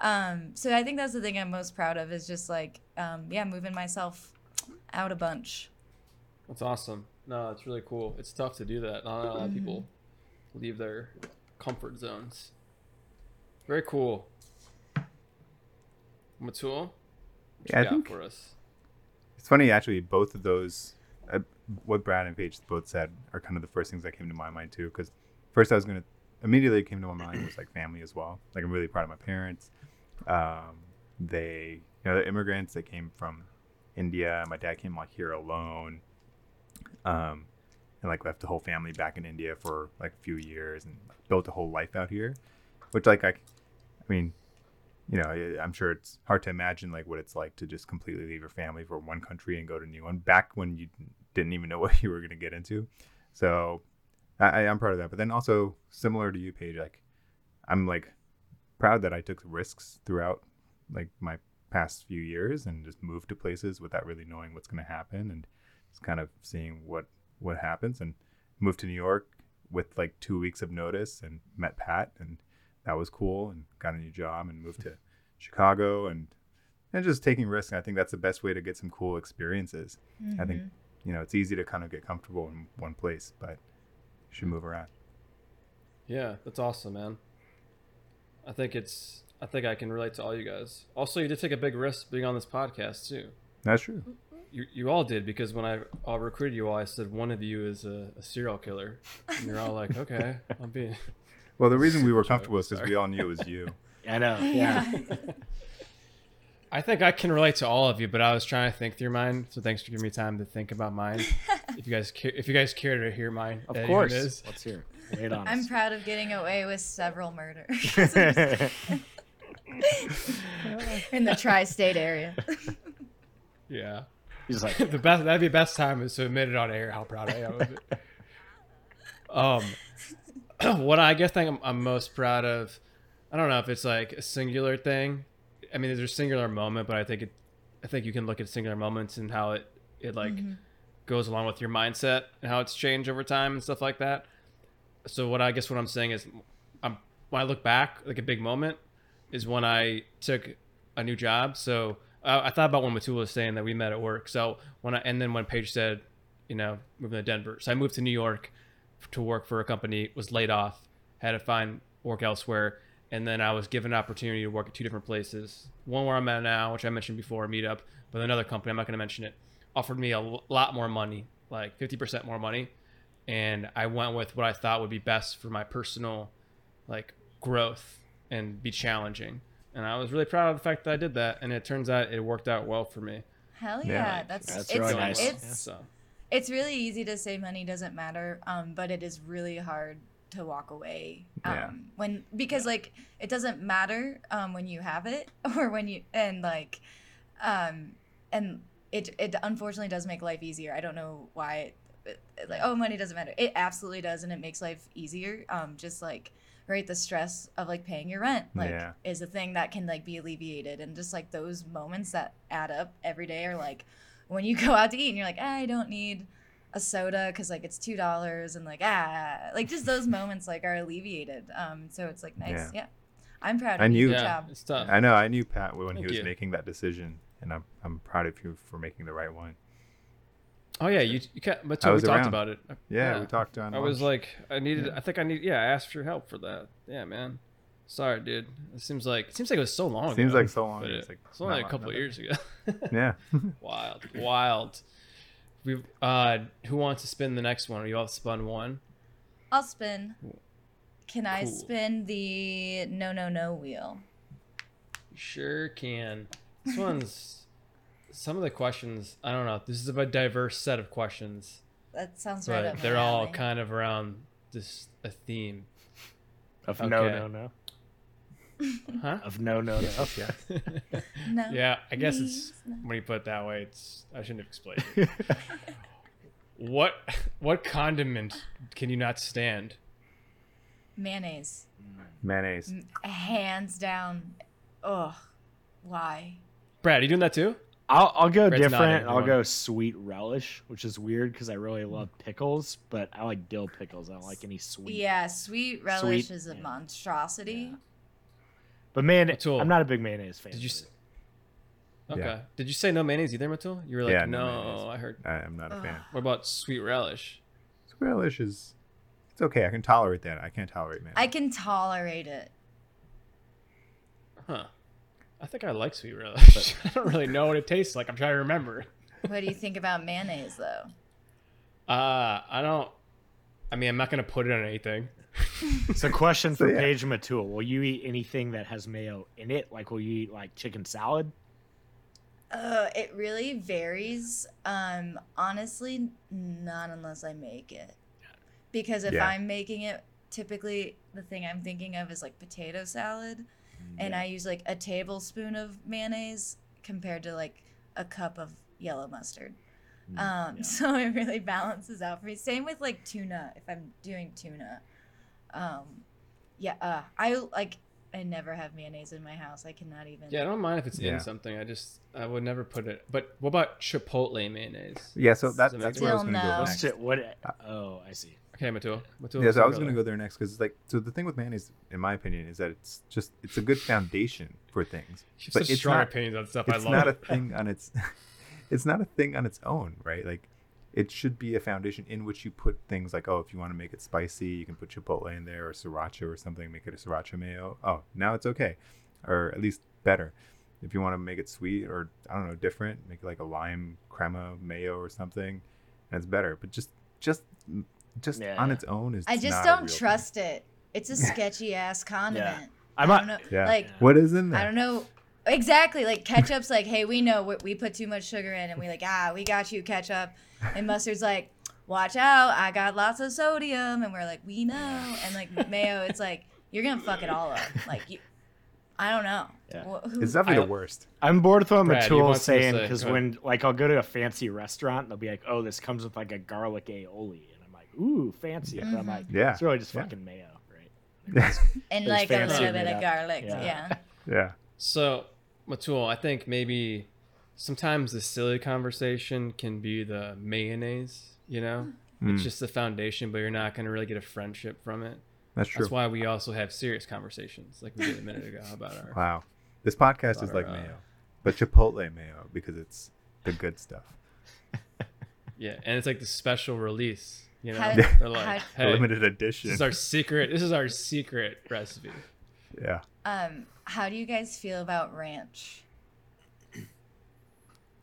Um, so I think that's the thing I'm most proud of is just like um, yeah, moving myself out a bunch. That's awesome. No, it's really cool. It's tough to do that. Not a lot of people leave their comfort zones. Very cool. Mittul, what Yeah, I got think for us? it's funny actually. Both of those, uh, what Brad and Paige both said are kind of the first things that came to my mind too. Because first I was gonna immediately came to my mind was like family as well. Like I'm really proud of my parents. Um, they, you know, they're immigrants. They came from India. My dad came like here alone. Um, and like left the whole family back in India for like a few years and built a whole life out here, which like I, I mean, you know, I'm sure it's hard to imagine like what it's like to just completely leave your family for one country and go to a new one back when you didn't even know what you were going to get into. So I- I'm proud of that. But then also similar to you, Paige, like I'm like proud that I took risks throughout like my past few years and just moved to places without really knowing what's going to happen and just kind of seeing what what happens and moved to New York with like two weeks of notice and met Pat and that was cool and got a new job and moved to Chicago and and just taking risks. I think that's the best way to get some cool experiences. I think mm-hmm. you know it's easy to kind of get comfortable in one place, but you should mm. move around. Yeah, that's awesome, man. I think it's. I think I can relate to all you guys. Also, you did take a big risk being on this podcast too. That's true. You, you all did because when I all recruited you all, I said one of you is a, a serial killer, and you're all like, okay, I'll be. Well, the reason we were comfortable is because we all knew it was you. I know. Yeah. I think I can relate to all of you, but I was trying to think through mine. So thanks for giving me time to think about mine. if you guys care, if you guys care to hear mine, Of course. it is. Let's hear it. Lay it on I'm proud of getting away with several murders in the tri-state area. Yeah. He's like, the best that'd be the best time is to admit it on air how proud I am of it. Um, what I guess think I'm, I'm most proud of, I don't know if it's like a singular thing. I mean, there's a singular moment, but I think it, I think you can look at singular moments and how it it like goes along with your mindset and how it's changed over time and stuff like that. So what I guess what I'm saying is, I'm when I look back, like a big moment is when I took a new job. So uh, I thought about when Matula was saying that we met at work. So when I and then when Paige said, you know, moving to Denver. So I moved to New York to work for a company, was laid off, had to find work elsewhere, and then I was given an opportunity to work at two different places. One where I'm at now, which I mentioned before, Meetup, but another company, I'm not going to mention it, offered me a lot more money, like 50% more money, and I went with what I thought would be best for my personal like growth and be challenging. And I was really proud of the fact that I did that, and it turns out it worked out well for me. Hell Yeah. yeah, that's That's it's, really nice. It's So it's really easy to say money doesn't matter, um, but it is really hard to walk away um, Yeah. when because like it doesn't matter um, when you have it or when you and like um, and it it unfortunately does make life easier. I don't know why it, it- like oh money doesn't matter. It absolutely does, and it makes life easier. Um, just like right, the stress of like paying your rent like Yeah. is a thing that can like be alleviated, and just like those moments that add up every day are like when you go out to eat and you're like "Ah, I don't need a soda because like it's two dollars and like ah like just those moments like are alleviated. Um, so it's like nice, Yeah. yeah. I'm proud I of you. knew- Good yeah, job. it's tough. I know. I knew Pat when he was you. making that decision, and I'm I'm proud of you for making the right one. Oh yeah, you you can't. But we talked around. about it. Yeah, we talked on. I was like, I needed. I think I need. Yeah, I asked for your help for that. Yeah, man. Sorry, dude. It seems like it seems like it was so long. Seems ago, like so long. but It's like it's only not a couple not years ago. yeah. wild, wild. We uh, who wants to spin the next one? We all spun one. I'll spin. Can I spin the no no no wheel? You sure can. This one's. Some of the questions, I don't know. This is a diverse set of questions, That sounds right but up they're all alley. kind of around this a theme, of no, Okay. no, no. huh? Of no, no, no. Yeah. no. yeah, I guess it's no. when you put it that way. It's I shouldn't have explained. It. what what condiment can you not stand? mayonnaise, Mayonnaise. M- hands down. Ugh, why? Brad, are you doing that too? I'll, I'll go Red's different. I'll go sweet relish, which is weird because I really love mm. pickles, but I like dill pickles. I don't like any sweet. Yeah, sweet relish Sweet, is a yeah. monstrosity. But man, Mittul, I'm not a big mayonnaise fan. Did you? either. s- Okay. Yeah. Did you say no mayonnaise either, Mittul? You were like, Yeah, no no. I heard. I, I'm not a fan. What about sweet relish? Sweet relish is. It's okay. I can tolerate that. I can't tolerate mayonnaise. I can tolerate it. Huh. I think I like sweet relish. I don't really know what it tastes like. I'm trying to remember. What do you think about mayonnaise though? Uh, I don't. I mean, I'm not gonna put it on anything. So, question So, for yeah. Paige Mittul: Will you eat anything that has mayo in it? Like, will you eat like chicken salad? Uh, it really varies. Um, honestly, not unless I make it. Because if Yeah. I'm making it, typically the thing I'm thinking of is like potato salad, and I use like a tablespoon of mayonnaise compared to like a cup of yellow mustard. Um, yeah. so it really balances out for me. Same with like tuna. If I'm doing tuna, um, yeah, uh, I like. I never have mayonnaise in my house. I cannot even. Yeah, I don't mind if it's Yeah. in something. I just I would never put it. But what about chipotle mayonnaise? Yeah, so that, Does that's make where I was Still going to no. go next. it? What? Oh, I see. Okay, Mittul. Mittul. Yeah, so I was going to go there next because it's like so the thing with mayonnaise, in my opinion, is that it's just it's a good foundation for things, but such it's strong not opinions on stuff. I it's not a thing on its it's not a thing on its own, right? Like it should be a foundation in which you put things like oh, if you want to make it spicy, you can put chipotle in there or sriracha or something, make it a sriracha mayo. Oh, now it's okay, or at least better. If you want to make it sweet or I don't know, different, make it like a lime crema mayo or something, and it's better. But just just just Yeah. on its own is I just not don't real thing. trust it. It's a sketchy ass condiment. I'm I don't know. Yeah. Like What is in there? I don't know exactly. Like ketchup's like, hey, we know we, we put too much sugar in, and we like, ah, we got you, ketchup. And mustard's like, watch out, I got lots of sodium, and we're like, we know. And like mayo, it's like you're gonna fuck it all up. Like you, I don't know. Yeah. Wh- who- It's definitely I- the worst. I'm bored with what Brad, Mittul want is something to saying because Go when like I'll go to a fancy restaurant, they'll be like, "Oh, this comes with like a garlic aioli," and I'm like, "Ooh, fancy!" But I'm like, Yeah. it's really just Yeah. fucking mayo, right? and like a little bit of garlic. Yeah. Yeah. Yeah. So, Mittul, I think maybe sometimes the silly conversation can be the mayonnaise. You know, it's Mm. just the foundation, but you're not going to really get a friendship from it. That's true. That's why we also have serious conversations, like we did a minute ago about our. Wow. This podcast is About like our, uh, mayo, but Chipotle mayo because it's the good stuff. Yeah, and it's like the special release. You know, How- they're like, how- hey, Limited edition. this is our secret. This is our secret recipe. yeah. Um, how do you guys feel about ranch?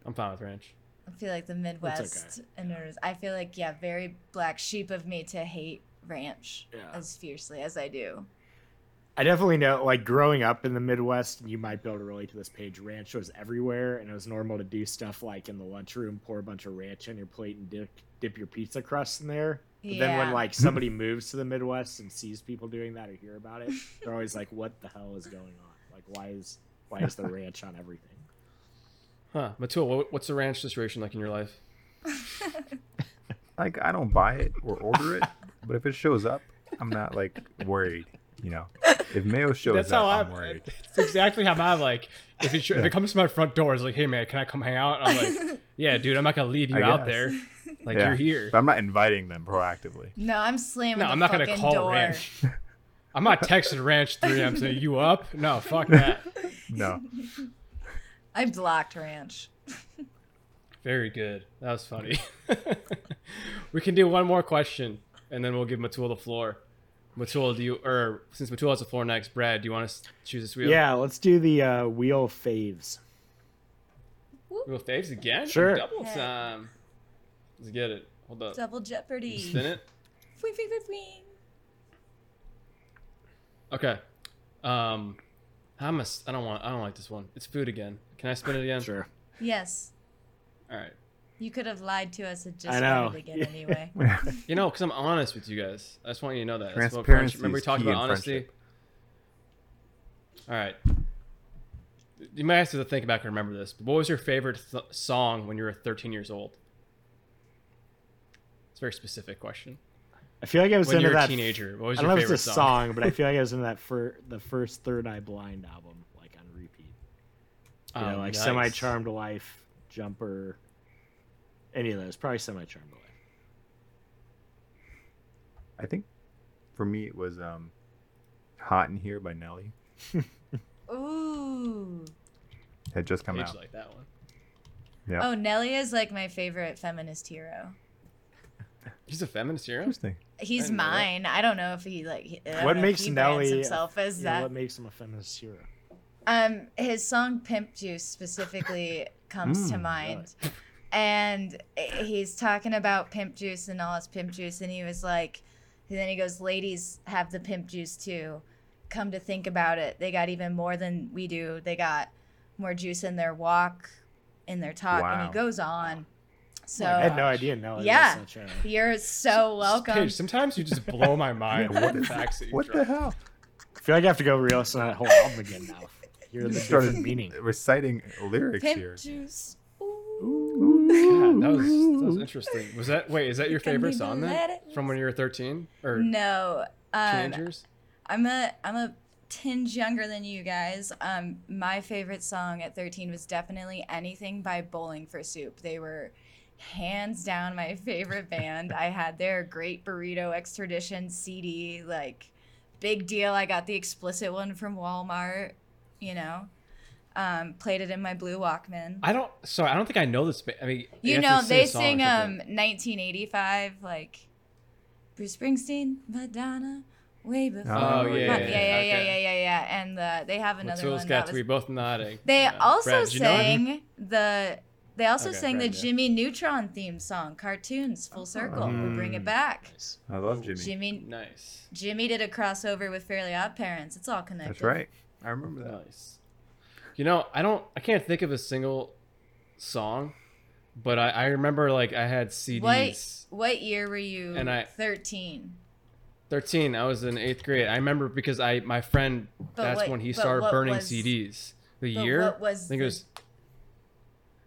I'm fine with ranch. I feel like the Midwest and Northern- I feel like yeah, very black sheep of me to hate ranch Yeah. as fiercely as I do. I definitely know, like growing up in the Midwest, you might be able to relate to this Paige. Ranch was everywhere, and it was normal to do stuff like in the lunchroom, pour a bunch of ranch on your plate and dip dip your pizza crust in there. But then when like somebody moves to the Midwest and sees people doing that or hear about it, they're always like, "What the hell is going on? Like, why is why is there ranch on everything?" Huh, Mittul, what's the ranch situation like in your life? Like I don't buy it or order it, but if it shows up, I'm not like worried. You know, if mayo shows That's up, how I'm I'm. worried. It's exactly how I'm like. If it, sh- if it comes to my front door, it's like, hey man, can I come hang out? I'm like, yeah, dude, I'm not gonna leave you I out guess. there. Like Yeah. you're here. But I'm not inviting them proactively. No, I'm slamming No, the I'm not gonna call door. ranch. I'm not texting ranch 3 I'm saying you up. No, fuck that. No. I blocked ranch. Very good. That was funny. we can do one more question, and then we'll give Mittul the floor. Mittul, do you or since Mittul has the floor next, Brad, do you want to choose this wheel? Yeah, let's do the uh, wheel faves. Wheel faves again? Sure. Double Heck. time. Let's get it. Hold up. Double Jeopardy. Spin it. Fwing, fwing, fwing, fwing. Okay. Um, I'm a, I don't want. I don't like this one. It's food again. Can I spin it again? Sure. Yes. All right. You could have lied to us and just I read know. it again anyway. You know, because I'm honest with you guys. I just want you to know that. That's what Transparency friendship- Remember we talked about honesty. All right. You might have to think back and remember this. But what was your favorite th- song when you were 13 years old? It's a very specific question. I feel like I was When into you're a that. teenager, what was I your don't know if favorite it's a song? song, but I feel like I was in that for the first Third Eye Blind album, like on repeat. You know, Oh, like nice. Semi Charmed Life, Jumper, any of those. Probably Semi Charmed Life. I think for me it was um, "Hot in Here" by Nelly. Ooh. Had just come Paige out. like that one. Yeah. Oh, Nelly is like my favorite feminist hero. He's a feminist hero. Interesting. He's didn't mine. I don't know if he like. I What makes he Nelly himself as Yeah, that? what makes him a feminist hero? Um, his song "Pimp Juice" specifically comes to Mm, mind, and he's talking about pimp juice and all his pimp juice, and he was like, and then he goes, "Ladies have the pimp juice too. Come to think about it, they got even more than we do. They got more juice in their walk, in their talk." And he goes on. So I had no idea. No, Yeah. Such a, you're so welcome. Paige, sometimes you just blow my mind with the facts that What the drop. hell? I feel like I have to go re-listen that whole album again now. Hear the Started meaning. reciting lyrics Pimp here. juice. God, that was that was interesting. Was that wait? Is that your favorite song then? From when you were thirteen or No. Um, teenagers? I'm a I'm a tinge younger than you guys. Um, my favorite song at 13 was definitely anything by Bowling for Soup. They were hands down my favorite band. I had their Great Burrito Extradition CD, like big deal. I got the explicit one from Walmart. You know, um, played it in my blue Walkman. I don't. Sorry, I don't think I know this. I mean, You have know, they a song or sing um 1985 like Bruce Springsteen, Madonna, way before. Oh, Oh, yeah, yeah, yeah, yeah, yeah, yeah, okay. yeah, yeah, yeah. And uh, they have another Let's one. got That to be both nodding. they Yeah. also Brad, did you know sang the. They also Okay, sang the yeah. Jimmy Neutron theme song, cartoons, full circle. We'll bring it Mm. back. I love Jimmy. Jimmy, Nice, Jimmy did a crossover with Fairly Odd Parents. It's all connected. That's right. I remember that. nice. You know, I don't. I can't think of a single song, but I, I remember like I had CDs. What what year were you? And I- 13. 13 i was in eighth grade i remember because i my friend But that's what- when he started burning was- cds the but year what was i think the- it was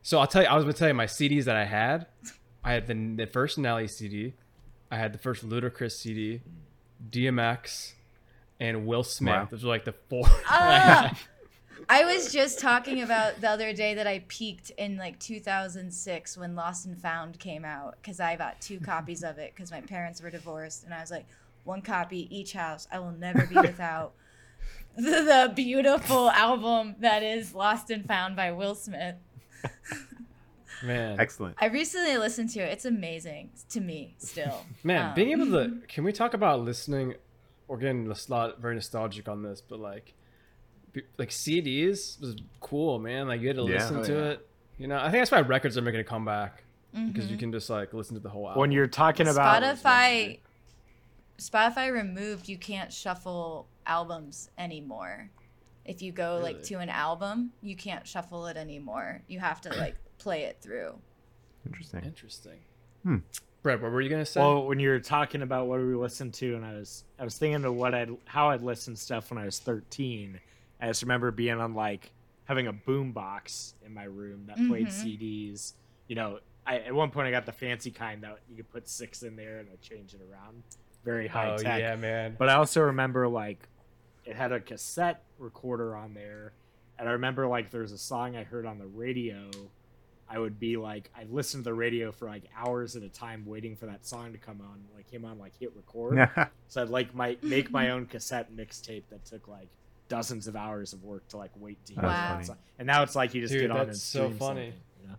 so i'll tell you i was gonna tell you my cds that i had i had the, the first nelly cd i had the first ludacris cd dmx and will smith Wow. those were like the four Ah! I was just talking about the other day that I peaked in like 2006 when Lost and Found came out because I got two copies of it because my parents were divorced and I was like, one copy each house. I will never be without the, the beautiful album that is Lost and Found by Will Smith. man Excellent. I recently listened to it. It's amazing to me still. man Um, being able to can we talk about listening we're getting nostal- very nostalgic on this but like be- like cds was cool man like you had to Yeah. listen Oh, to yeah. it you know i think that's why records are making a comeback because mhm. you can just like listen to the whole album When you're talking about Spotify Spotify removed you can't shuffle albums anymore. If you go like to an album, you can't shuffle it anymore. You have to like play it through. Interesting. interesting Hmm. brett what were you gonna say Well, when you were talking about what we listened to, and I was I was thinking of what I'd how I'd listened stuff when I was 13. I just remember being on like having a boom box in my room that played Mhm. CDs. You know, I at one point I got the fancy kind that you could put six in there and I change it around. Very high oh tech. yeah man But I also remember like it had a cassette recorder on there, and I remember like there was a song I heard on the radio. I would be like, I listened to the radio for like hours at a time, waiting for that song to come on. Like came on, like hit record. So I'd like my make my own cassette mixtape that took like dozens of hours of work to like wait to hear. That's that And now it's like you just Dude, get on and so funny. you know?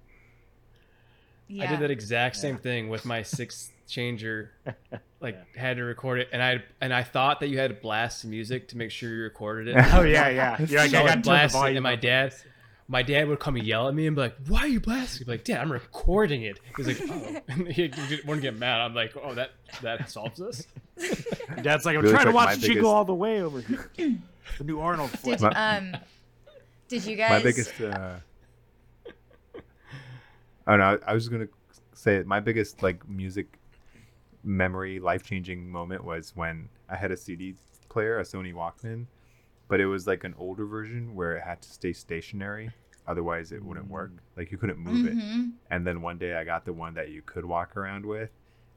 Yeah. I did that exact same Yeah. thing with my six changer. Like had to record it, and I and I thought that you had to blast the music to make sure you recorded it. Oh yeah, yeah. You're like, So I I got to turn blasted, and my dad, my dad would come and yell at me and be like, "Why are you blasting?" I'd be like, "Dad, I'm recording it." He's like, "Oh," and he wouldn't get mad. I'm like, "Oh, that that solves this." Dad's like, I'm Really trying to watch my the Jingle all the way over here. The new Arnold flick. Did um did you guys my biggest uh oh no i was gonna say my biggest like music memory life-changing moment was when i had a cd player a sony walkman but it was like an older version where it had to stay stationary otherwise it wouldn't work like you couldn't move it Mhm. and then one day i got the one that you could walk around with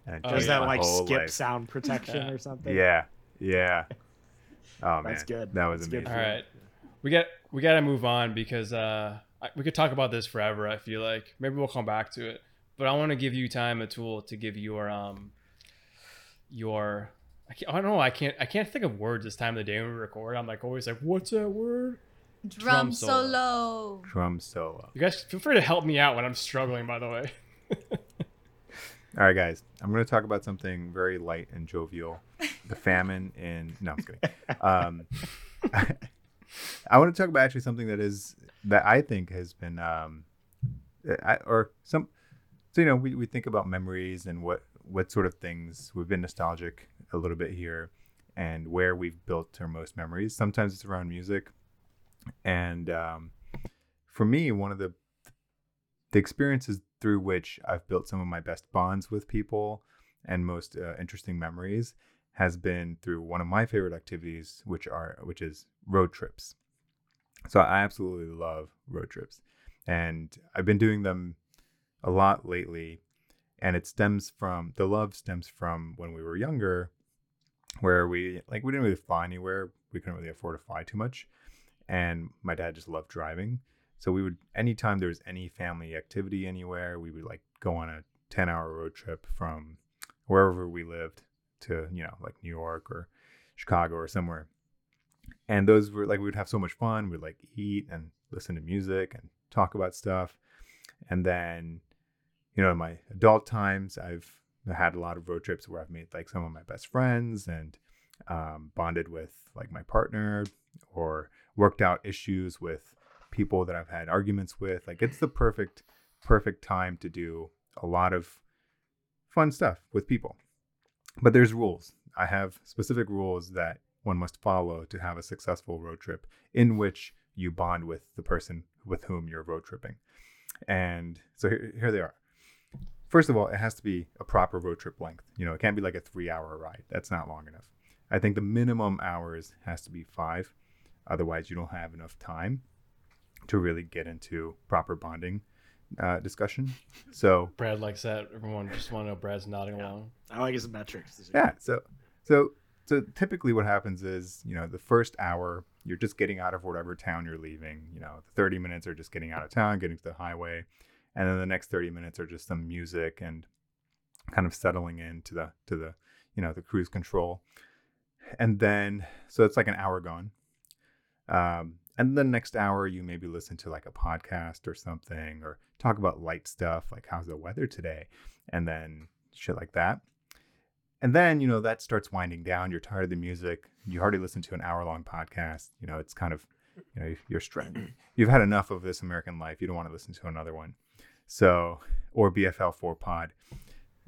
and it Oh, Does that like skip life. sound protection or something? yeah yeah oh man That's good. that was That's good amazing All right, we got we got to move on because uh, we could talk about this forever. I feel like maybe we'll come back to it, but I want to give you time, a tool to give your um your I, can't, I don't know. I can't I can't think of words this time of the day when we record. I'm like always like, what's that word? Drum, Drum solo. solo. drum solo You guys feel free to help me out when I'm struggling. By the way. All right, guys. I'm going to talk about something very light and jovial. The famine in no, I'm just kidding. Um, I want to talk about actually something that is that I think has been um, I, or some so you know, we, we think about memories and what what sort of things we've been nostalgic a little bit here, and where we've built our most memories. Sometimes it's around music, and um, for me, one of the the experiences through which I've built some of my best bonds with people and most uh, interesting memories has been through one of my favorite activities, which are which is road trips. So I absolutely love road trips, and I've been doing them a lot lately. And it stems from the love stems from when we were younger, where we like we didn't really fly anywhere. We couldn't really afford to fly too much, and my dad just loved driving. So we would anytime there was any family activity anywhere, we would like go on a ten hour road trip from wherever we lived to you know like New York or Chicago or somewhere. And those were like we would have so much fun. We'd like eat and listen to music and talk about stuff. And then, you know, in my adult times, I've had a lot of road trips where I've made like some of my best friends and um, bonded with like my partner or worked out issues with people that I've had arguments with. Like it's the perfect, perfect time to do a lot of fun stuff with people. But there's rules. I have specific rules that one must follow to have a successful road trip in which you bond with the person with whom you're road tripping. And so here, here they are. First of all, it has to be a proper road trip length. You know, it can't be like a three hour ride. That's not long enough. I think the minimum hours has to be five. Otherwise, you don't have enough time to really get into proper bonding uh, discussion. So Brad likes that. Everyone just want to know Brad's nodding along. I like his metrics. yeah, so so so typically what happens is you know the first hour you're just getting out of whatever town you're leaving. You know, the 30 minutes are just getting out of town, getting to the highway, and then the next 30 minutes are just some music and kind of settling into the to the you know the cruise control. And then so it's like an hour gone. Um, and the next hour you maybe listen to like a podcast or something or talk about light stuff like how's the weather today? and then shit like that. And then you know that starts winding down. You're tired of the music. You already listened to an hour long podcast. You know it's kind of you know you're stressed you've had enough of this american life. You don't want to listen to another one. So or bfl4 pod.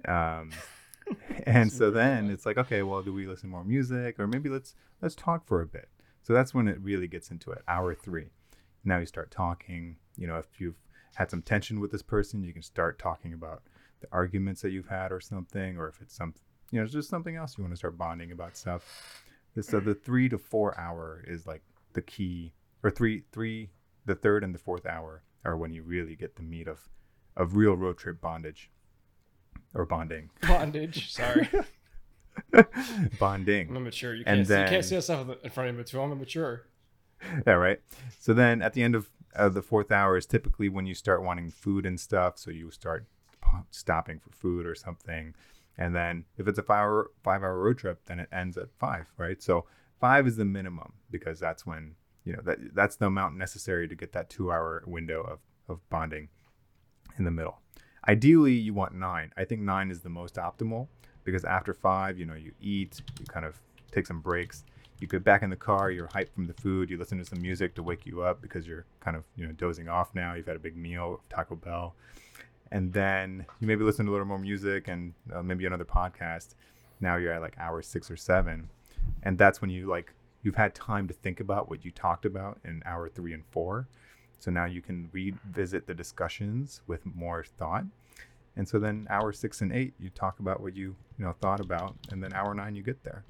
Um and so then it's like okay well do we listen more music? Or maybe let's let's talk for a bit so that's when it really gets into it. Hour three. Now you start talking. You know, if you've had some tension with this person, you can start talking about the arguments that you've had or something, or if it's some, you know, it's just something else you want to start bonding about stuff. So the three to four hour is like the key, or three, three, the third and the fourth hour are when you really get the meat of, of real road trip bondage, or bonding. Bondage. Sorry. bonding. I'm immature. You can't, see, you can't see yourself in front of me too. I'm immature. yeah, right. So then at the end of uh, the fourth hour is typically when you start wanting food and stuff. So you start stopping for food or something. And then if it's a five hour, five hour road trip, then it ends at five, right? So five is the minimum because that's when, you know, that that's the amount necessary to get that two hour window of, of bonding in the middle. Ideally, you want nine. I think nine is the most optimal because after five, you know, you eat, you kind of take some breaks. You get back in the car, you're hyped from the food, you listen to some music to wake you up because you're kind of, you know, dozing off now. You've had a big meal, of Taco Bell. And then you maybe listen to a little more music and uh, maybe another podcast. Now you're at like hour six or seven. And that's when you like, you've had time to think about what you talked about in hour three and four. So now you can revisit the discussions with more thought. And so then hour six and eight, you talk about what you you know thought about, and then hour nine, you get there.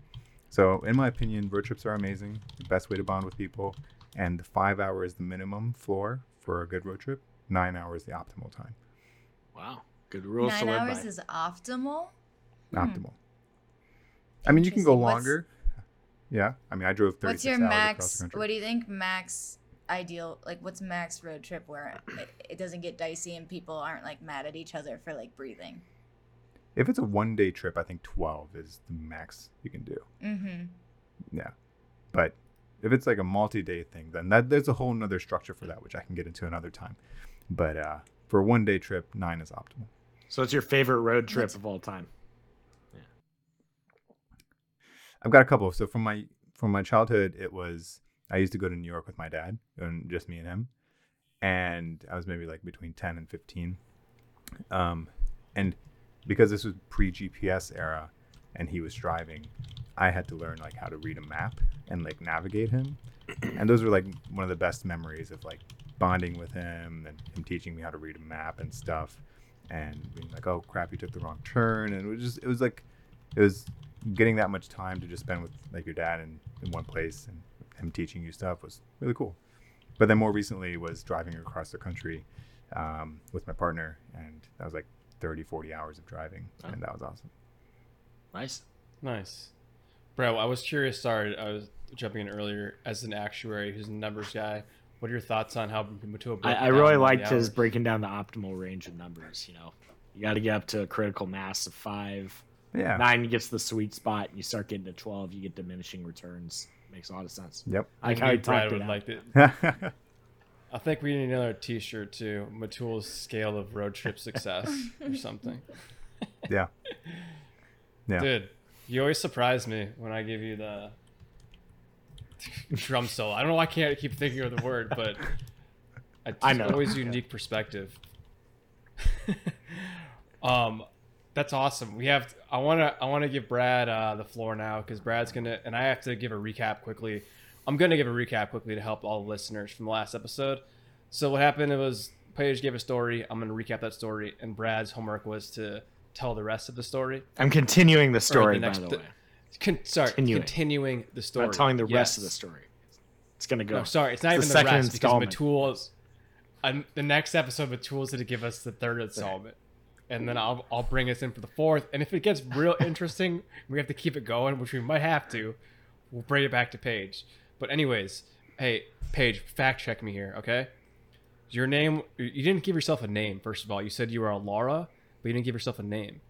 So in my opinion, road trips are amazing. The best way to bond with people, and the five hours is the minimum floor for a good road trip. Nine hours the optimal time. Wow. Good rules to Nine hours by. is optimal. Hmm. Optimal. I mean, you can go Interesting. What's- longer. Yeah, I mean, I drove 36 What's your hours across max? the country. What do you think max ideal? Like, what's max road trip where it, it doesn't get dicey and people aren't like mad at each other for like breathing? if it's a one day trip, I think 12 is the max you can do. Mm-hmm. Yeah. But if it's like a multi day thing, then that there's a whole nother structure for that, which I can get into another time. But uh, for a one day trip, nine is optimal. So it's your favorite road trip What's- of all time. Yeah i've got a couple. So from my from my childhood, it was I used to go to New York with my dad and just me and him, and I was maybe like between ten and fifteen. Um, and because this was pre GPS era, and he was driving, I had to learn like how to read a map and like navigate him, and those were like one of the best memories of like bonding with him and him teaching me how to read a map and stuff, and being like, oh crap, you took the wrong turn, and it was just it was like it was getting that much time to just spend with like your dad in, in one place and him teaching you stuff was really cool. But then more recently was driving across the country um, with my partner, and that was like 30, 40 hours of driving, Oh. and that was awesome. Nice. Nice. Bro, I was curious. Sorry, I was jumping in earlier. As an actuary who's a numbers guy, what are your thoughts on how Mittul I, I really liked his breaking down the optimal range of numbers. You know, you got to get up to a critical mass of five. Yeah. Nine gets the sweet spot, and you start getting to twelve, you get diminishing returns. Makes a lot of sense. Yep. I like I how he Brad talked would it out. like it. I think we need another T-shirt too. Mittul's scale of road trip success or something. Yeah. Yeah. Dude, you always surprise me when I give you the drum solo. I don't know why I can't keep thinking of the word, but it's I know. always unique perspective. um, that's awesome. We have. I want to. I want to give Brad uh, the floor now because Brad's gonna, and I have to give a recap quickly. I'm gonna give a recap quickly to help all the listeners from the last episode. So what happened? It was Paige gave a story. I'm gonna recap that story, and Brad's homework was to tell the rest of the story. I'm continuing the story, next- by the the- way. Con- sorry, Continuing. continuing the story. I'm not telling the rest of the story. It's gonna go. No, sorry, it's not It's even the the, second rest because installment. Mittul. Um, the next episode, Mittul's going to give us the third installment, and then I'll I'll bring us in for the fourth. And if it gets real interesting, we have to keep it going, which we might have to. We'll bring it back to Paige. But anyways, hey Paige, fact check me here, okay? Your name. You didn't give yourself a name. First of all, you said you were a Laura, but you didn't give yourself a name.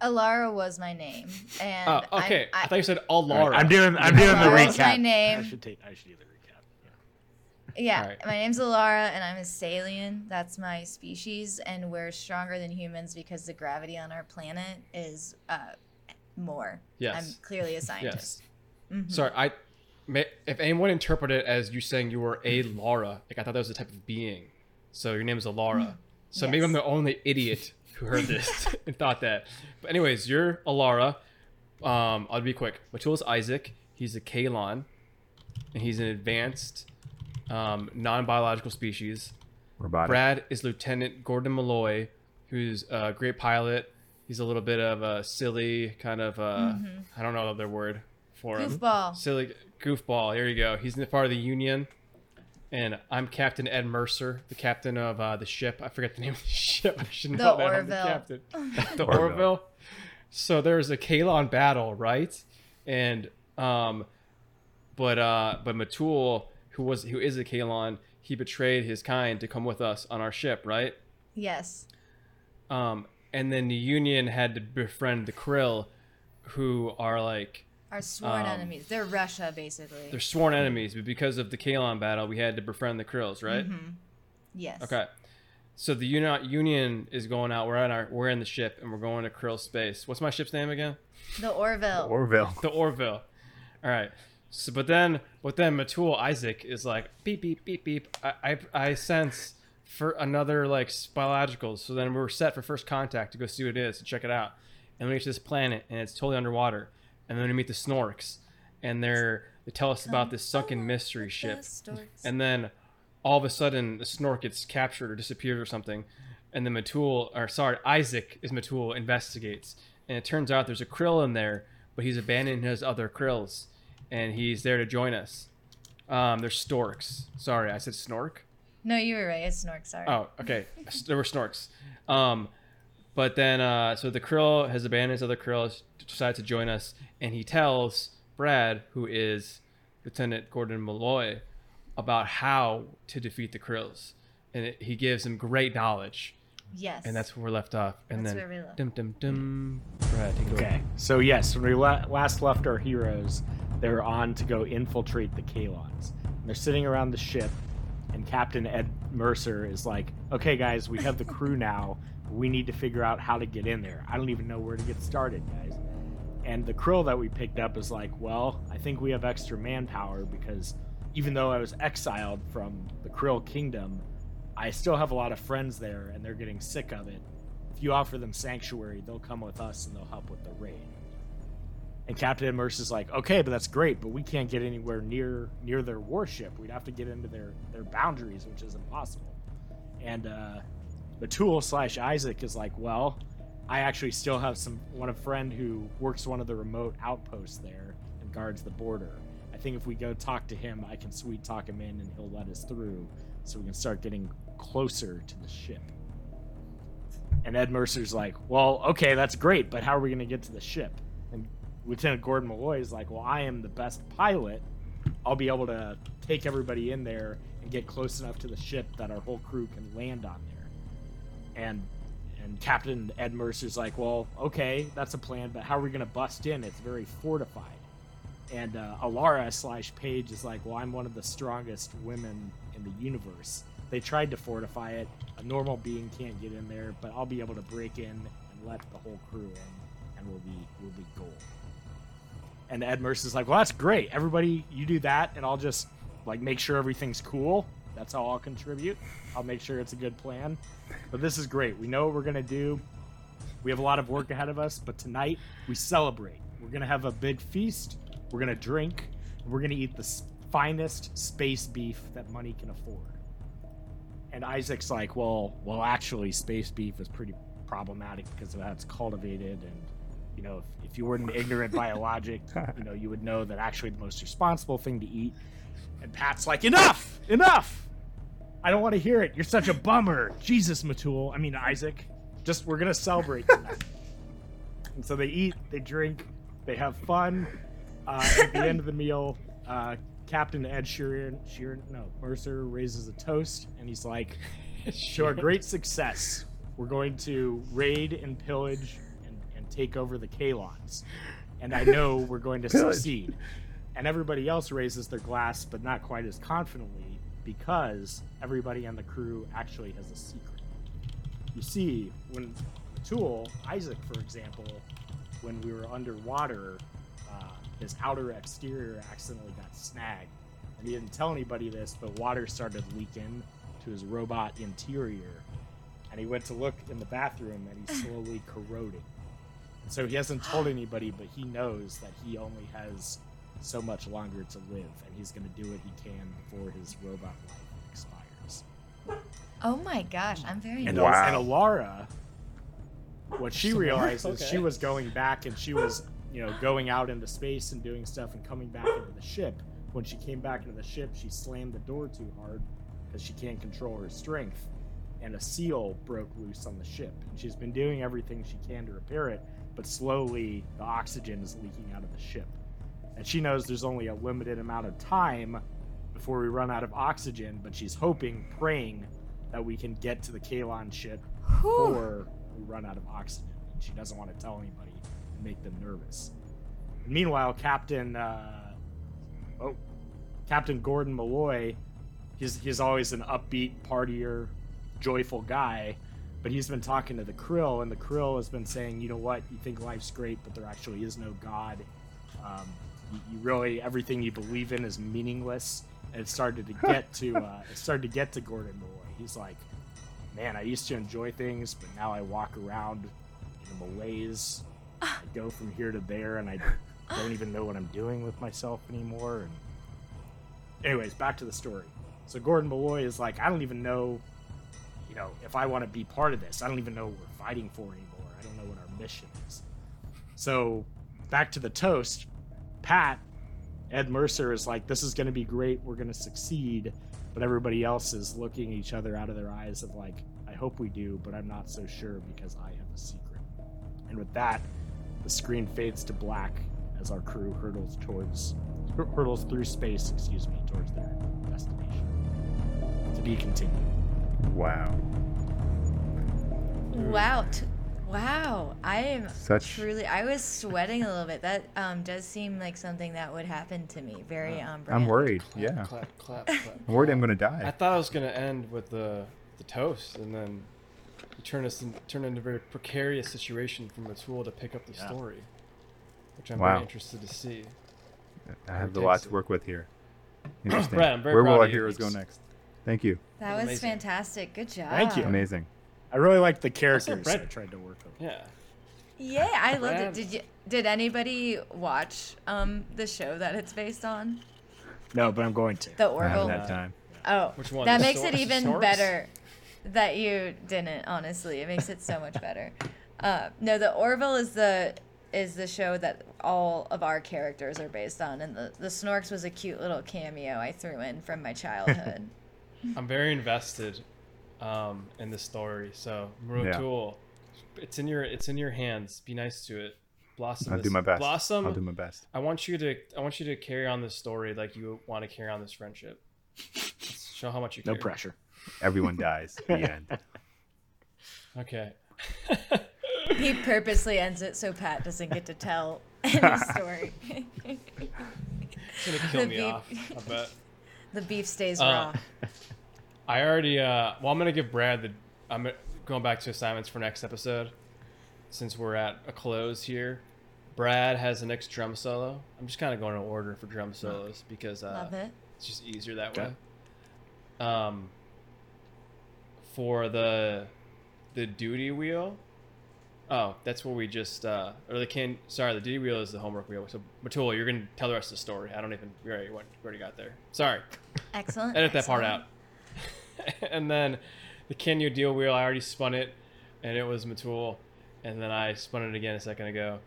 Alara was my name, oh, and Oh, okay. I, I, thought you said All Alara. right, I'm doing. I'm doing the Laura's recap. my name. I should take. I should do the recap. Yeah. Alright. my name's Alara, and I'm a Xelayan. That's my species, and we're stronger than humans because the gravity on our planet is uh, more. Yes. I'm clearly a scientist. Mhm. Sorry, I. May, if anyone interpreted it as you saying you were a Laura, like I thought that was a type of being, so your name is Alara. So maybe I'm the only idiot who heard this and thought that. But anyways, you're Alara. Um, I'll be quick. Mittul's Isaac. He's a Kaylon, and he's an advanced, um, non-biological species. Robotic. Brad is Lieutenant Gordon Malloy, who's a great pilot. He's a little bit of a silly kind of uh, I don't know the other word for him. Goofball. Silly goofball. Here you go. He's in the part of the Union, and I'm Captain Ed Mercer, the captain of uh, the ship. I forget the name of the ship. I should The know that. I'm the Orville. captain. the Orville. Orville. So there's a Kaylon battle, right? And um, but uh, but Mittul, who was who is a Kaylon, he betrayed his kind to come with us on our ship, right? Yes. Um, and then the Union had to befriend the Krill, who are like Our sworn Um, enemies. They're Russia, basically. they're sworn enemies, but because of the Kaylon battle, we had to befriend the Krills, right? Mm-hmm. Yes. Okay. So the Uni- Union is going out. We're on our we're in the ship and we're going to Krill space. What's my ship's name again? The Orville. The Orville. The Orville. All right. So, but then, but then Mittul Isaac is like beep beep beep beep. I I, I sense for another like biological. So then we're set for first contact to go see what it is to check it out. And we get to this planet and it's totally underwater. And then we meet the Snorks, and they're they tell us about um, this sunken oh, mystery ship. And then all of a sudden the Snork gets captured or disappears or something. And then Mittul, or sorry, Isaac is Mittul investigates. And it turns out there's a krill in there, but he's abandoned his other krills. And he's there to join us. Um, there's storks. Sorry, I said snork. No, you were right. It's Snork. Sorry. Oh, okay. there were snorks. Um, but then, uh, so the krill has abandoned his other krill, decides to join us, and he tells Brad, who is Lieutenant Gordon Malloy, about how to defeat the krills. And it, he gives him great knowledge. Yes. And that's where we're left off. And That's then, where we left. dum dum dum. Brad, take Okay, away. so yes, when we la- last left our heroes, they were on to go infiltrate the Kaylons. And they're sitting around the ship, and Captain Ed Mercer is like, "Okay, guys, we have the crew now. We need to figure out how to get in there. I don't even know where to get started, guys." And the krill that we picked up is like, "Well, I think we have extra manpower because even though I was exiled from the Krill Kingdom, I still have a lot of friends there, and they're getting sick of it." if you offer them sanctuary, they'll come with us and they'll help with the raid. And Captain Ed Mercer's like, okay, but that's great, but we can't get anywhere near near their warship. We'd have to get into their their boundaries, which is impossible. And uh, Mittul slash Isaac is like, well, I actually still have some one a friend who works one of the remote outposts there and guards the border. I think if we go talk to him, I can sweet talk him in and he'll let us through, so we can start getting closer to the ship. And Ed Mercer's like, well, okay, that's great, but how are we going to get to the ship? And Lieutenant Gordon Malloy is like, well, I am the best pilot. I'll be able to take everybody in there and get close enough to the ship that our whole crew can land on there. And and Captain Ed Mercer's like, well, okay, that's a plan, but how are we going to bust in? It's very fortified. And uh, Alara slash Paige is like, well, I'm one of the strongest women in the universe. They tried to fortify it. A normal being can't get in there, but I'll be able to break in and let the whole crew in, and we'll be we'll be gold. And Ed Mercer's like, well, that's great. Everybody, you do that, and I'll just like make sure everything's cool. That's how I'll contribute. I'll make sure it's a good plan. But this is great. We know what we're gonna do. We have a lot of work ahead of us, but tonight we celebrate. We're gonna have a big feast. We're gonna drink. We're gonna eat the finest space beef that money can afford. And Isaac's like, well, well, actually, space beef is pretty problematic because of how it's cultivated, and you know, if, if you weren't an ignorant by logic, you know, you would know that actually the most responsible thing to eat. And Pat's like, enough, enough. I don't want to hear it. You're such a bummer. Jesus, Mittul. I mean, Isaac. Just, we're going to celebrate tonight. and so they eat, they drink, they have fun. Uh, at the end of the meal, uh, Captain Ed Sheeran, Sheeran, no, Mercer raises a toast and he's like, to our great success, we're going to raid and pillage take over the Kaylons. And I know we're going to succeed. And everybody else raises their glass, but not quite as confidently because everybody on the crew actually has a secret. You see, when Tool, Isaac, for example, when we were underwater, uh, his outer exterior accidentally got snagged. And he didn't tell anybody this, but water started leaking to his robot interior. And he went to look in the bathroom and he's slowly corroding. And so he hasn't told anybody, but he knows that he only has so much longer to live, and he's going to do what he can before his robot life expires. Oh my gosh, I'm very And, Wow. and Alara, what she realizes, she was going back and she was, you know, going out into space and doing stuff and coming back into the ship. When she came back into the ship, she slammed the door too hard because she can't control her strength. And a seal broke loose on the ship. And she's been doing everything she can to repair it, but slowly the oxygen is leaking out of the ship. And she knows there's only a limited amount of time before we run out of oxygen, but she's hoping, praying that we can get to the Kaylon ship before we run out of oxygen. And she doesn't want to tell anybody and make them nervous. Meanwhile, Captain, uh, oh, Captain Gordon Malloy, he's he's always an upbeat, partier, joyful guy. But he's been talking to the Krill, and the Krill has been saying, you know what, you think life's great, but there actually is no God. Um, you, you really everything you believe in is meaningless. And it started to get to uh, it started to get to Gordon Malloy. He's like, man, I used to enjoy things, but now I walk around in a malaise. I go from here to there, and I don't even know what I'm doing with myself anymore. And anyways, back to the story. So Gordon Malloy is like, I don't even know, you know, if I want to be part of this. I don't even know what we're fighting for anymore. I don't know what our mission is. So back to the toast. Pat, Ed Mercer is like, this is going to be great. We're going to succeed. But everybody else is looking each other out of their eyes of like, I hope we do, but I'm not so sure because I have a secret. And with that, the screen fades to black as our crew hurtles towards hur- hurtles through space, excuse me, towards their destination. To be continued. Wow. Wow. T- wow. I am Such truly. I was sweating a little bit. That um does seem like something that would happen to me. Very um. I'm worried. Clap, Yeah. Clap, clap, clap. I'm worried I'm gonna die. I thought I was gonna end with the the toast, and then you turn us in, turn into a very precarious situation from a tool to pick up the Yeah. story, which I'm Wow. very interested to see. I have a lot to work with here. Interesting. Brad, I'm very Where proud will of our you. heroes go next? Thank you. That was Amazing. fantastic. Good job. Thank you. Amazing. I really liked the characters Brad- I tried to work with. Yeah. Yeah, I loved Brad- it. Did you? Did anybody watch um the show that it's based on? No, but I'm going to. The I haven't Orville. had time. Oh, Which one? That The makes Sor- it even Source? better that you didn't. Honestly, it makes it so much better. Uh, no, the Orville is the is the show that all of our characters are based on, and the the Snorks was a cute little cameo I threw in from my childhood. I'm very invested um, in the story. So Mittul, it's in your it's in your hands. Be nice to it. Blossom. I'll is- do my best. Blossom. I'll do my best. I want you to I want you to carry on this story like you want to carry on this friendship. Show how much you Care. No pressure. Everyone dies. In the end. Okay. he purposely ends it so Pat doesn't get to tell any story. It's gonna kill The me beep. off. I bet. The beef stays Uh, raw. I already. Uh, well, I'm gonna give Brad the. I'm going back to assignments for next episode, since we're at a close here. Brad has the next drum solo. I'm just kind of going in order for drum solos because uh, Love it. it's just easier that Okay. way. Um. For the, the duty wheel. Oh, that's where we just uh, or the can. Sorry, the duty wheel is the homework wheel. So Mittul, you're gonna tell the rest of the story. I don't even. We already went. We already got there. Sorry. Excellent. Edit that part out. and then the can you deal wheel, I already spun it, and it was Mittul. And then I spun it again a second ago,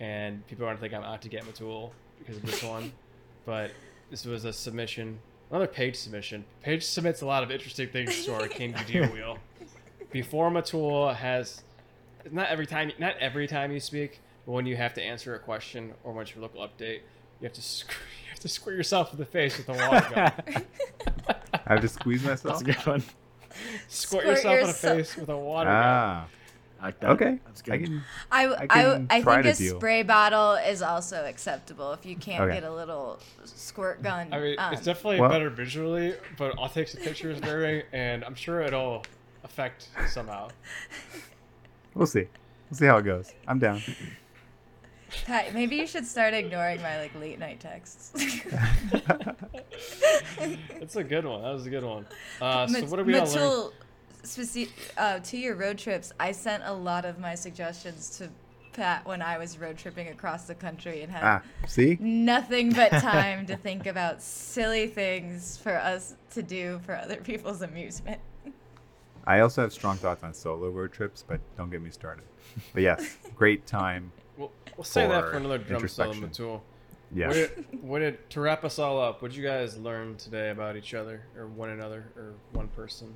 and people are gonna think I'm out to get Mittul because of this one. But this was a submission, another Paige submission. Paige submits a lot of interesting things to our can you deal wheel. Before Mittul has, not every time, not every time you speak, but when you have to answer a question or when it's your local update, you have to sc- you have to squirt yourself in the face with a water gun. I have to squeeze myself. That's a good one. Squirt, Squirt yourself in the face with a water gun. Ah, I like that. okay. That's good. I can. I, I I, can I, try think a deal. spray bottle is also acceptable if you can't Okay. get a little squirt gun. I mean, um, it's definitely Well- better visually, but I'll take some pictures during, and I'm sure it'll affect somehow. We'll see. We'll see how it goes. I'm down. Pat, maybe you should start ignoring my like late night texts. It's a good one. That was a good one. Uh, so what are we gonna learn? Mittul, speci- uh, to your road trips, I sent a lot of my suggestions to Pat when I was road tripping across the country and had Ah, see? nothing but time to think about silly things for us to do for other people's amusement. I also have strong thoughts on solo road trips, but don't get me started. But yes, great time. We'll, we'll say that for for another drum solo, introspection. Mittul. Yeah. What did, what did, to wrap us all up, what did you guys learn today about each other, or one another, or one person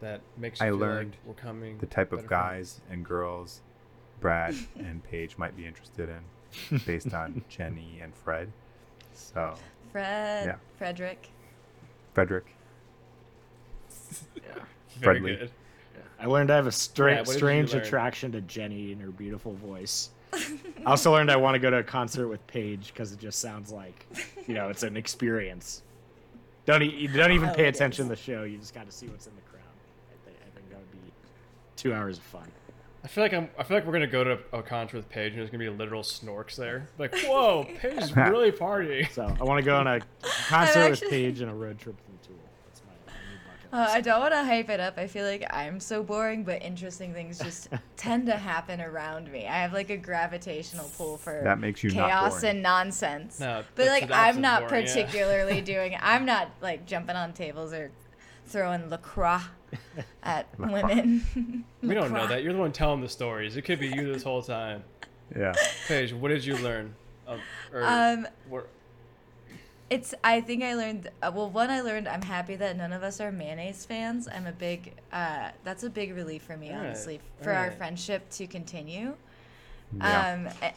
that makes you I feel learned like we're coming? the type of better friends? guys and girls Brad and Paige might be interested in based on Jenny and Fred. So, Fred, Yeah. Frederick. Frederick. Very Friendly. good. I learned I have a stra- Yeah, what did you strange attraction to Jenny and her beautiful voice. I also learned I want to go to a concert with Paige because it just sounds like, you know, it's an experience. Don't e- you don't even Oh, pay it attention to the show. You just got to see what's in the crowd. I think, I think that would be two hours of fun. I feel like I'm. I feel like we're gonna go to a concert with Paige, and there's gonna be literal snorks there. Like, whoa, Paige is really partying. So I want to go on a concert with actually- Paige and a road trip with Tool. That's my, my new bucket Uh. I don't want to hype it up. I feel like I'm so boring, but interesting things just tend to happen around me. I have like a gravitational pull for That makes you chaos and nonsense. No, but like I'm not of boring, yeah. particularly doing. I'm not like jumping on tables or throwing LaCroix at women. We don't know that. You're the one telling the stories. It could be you this whole time. Yeah. Paige, what did you learn? Of, or Um, what- It's. I think I learned. Uh, well, one I learned. I'm happy that none of us are mayonnaise fans. I'm a big. Uh, that's a big relief for me, Alright, honestly, for our alright. friendship to continue. Yeah. Um,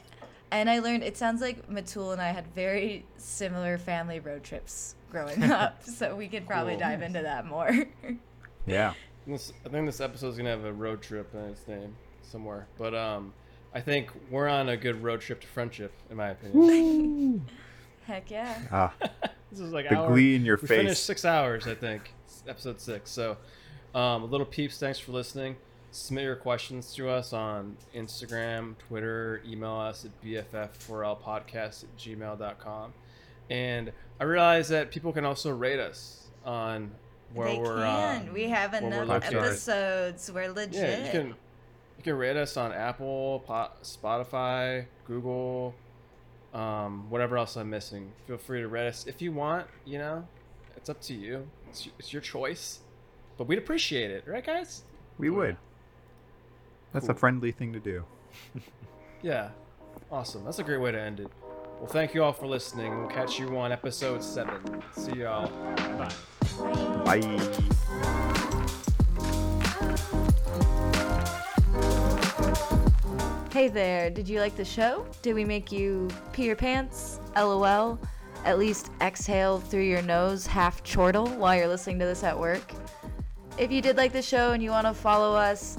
and I learned. It sounds like Mittul and I had very similar family road trips growing up, so we could probably Cool. dive into that more. yeah. this, I think this episode's gonna have a road trip in its name somewhere. But um, I think we're on a good road trip to friendship, in my opinion. Heck yeah. Ah, this is like the hour, glee in your we face. finished six hours, I think, episode six. So, um, little peeps, thanks for listening. Submit your questions to us on Instagram, Twitter, email us at bff4lpodcast at gmail.com. And I realize that people can also rate us on where they we're. can. Uh, we have enough episodes. We're legit. yeah, you can you can rate us on Apple, Spotify, Google, um, whatever else I'm missing. Feel free to us if you want. You know, it's up to you. It's, it's your choice, but we'd appreciate it, right, guys? We would. That's a friendly thing to do. Yeah, awesome. That's a great way to end it. Well, thank you all for listening. We'll catch you on episode seven. See y'all. Bye. Bye. Hey there, did you like the show? Did we make you pee your pants? LOL? At least exhale through your nose half chortle while you're listening to this at work? If you did like the show and you want to follow us,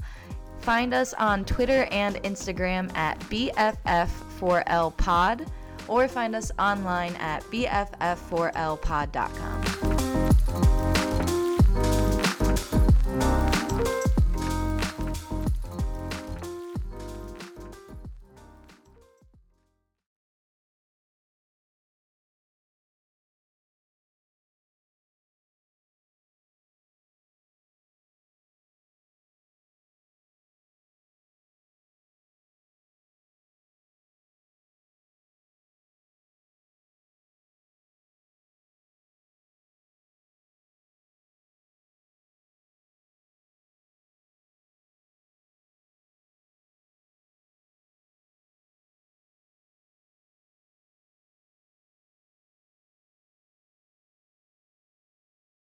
find us on Twitter and Instagram at BFF4LPod or find us online at BFF4LPod.com.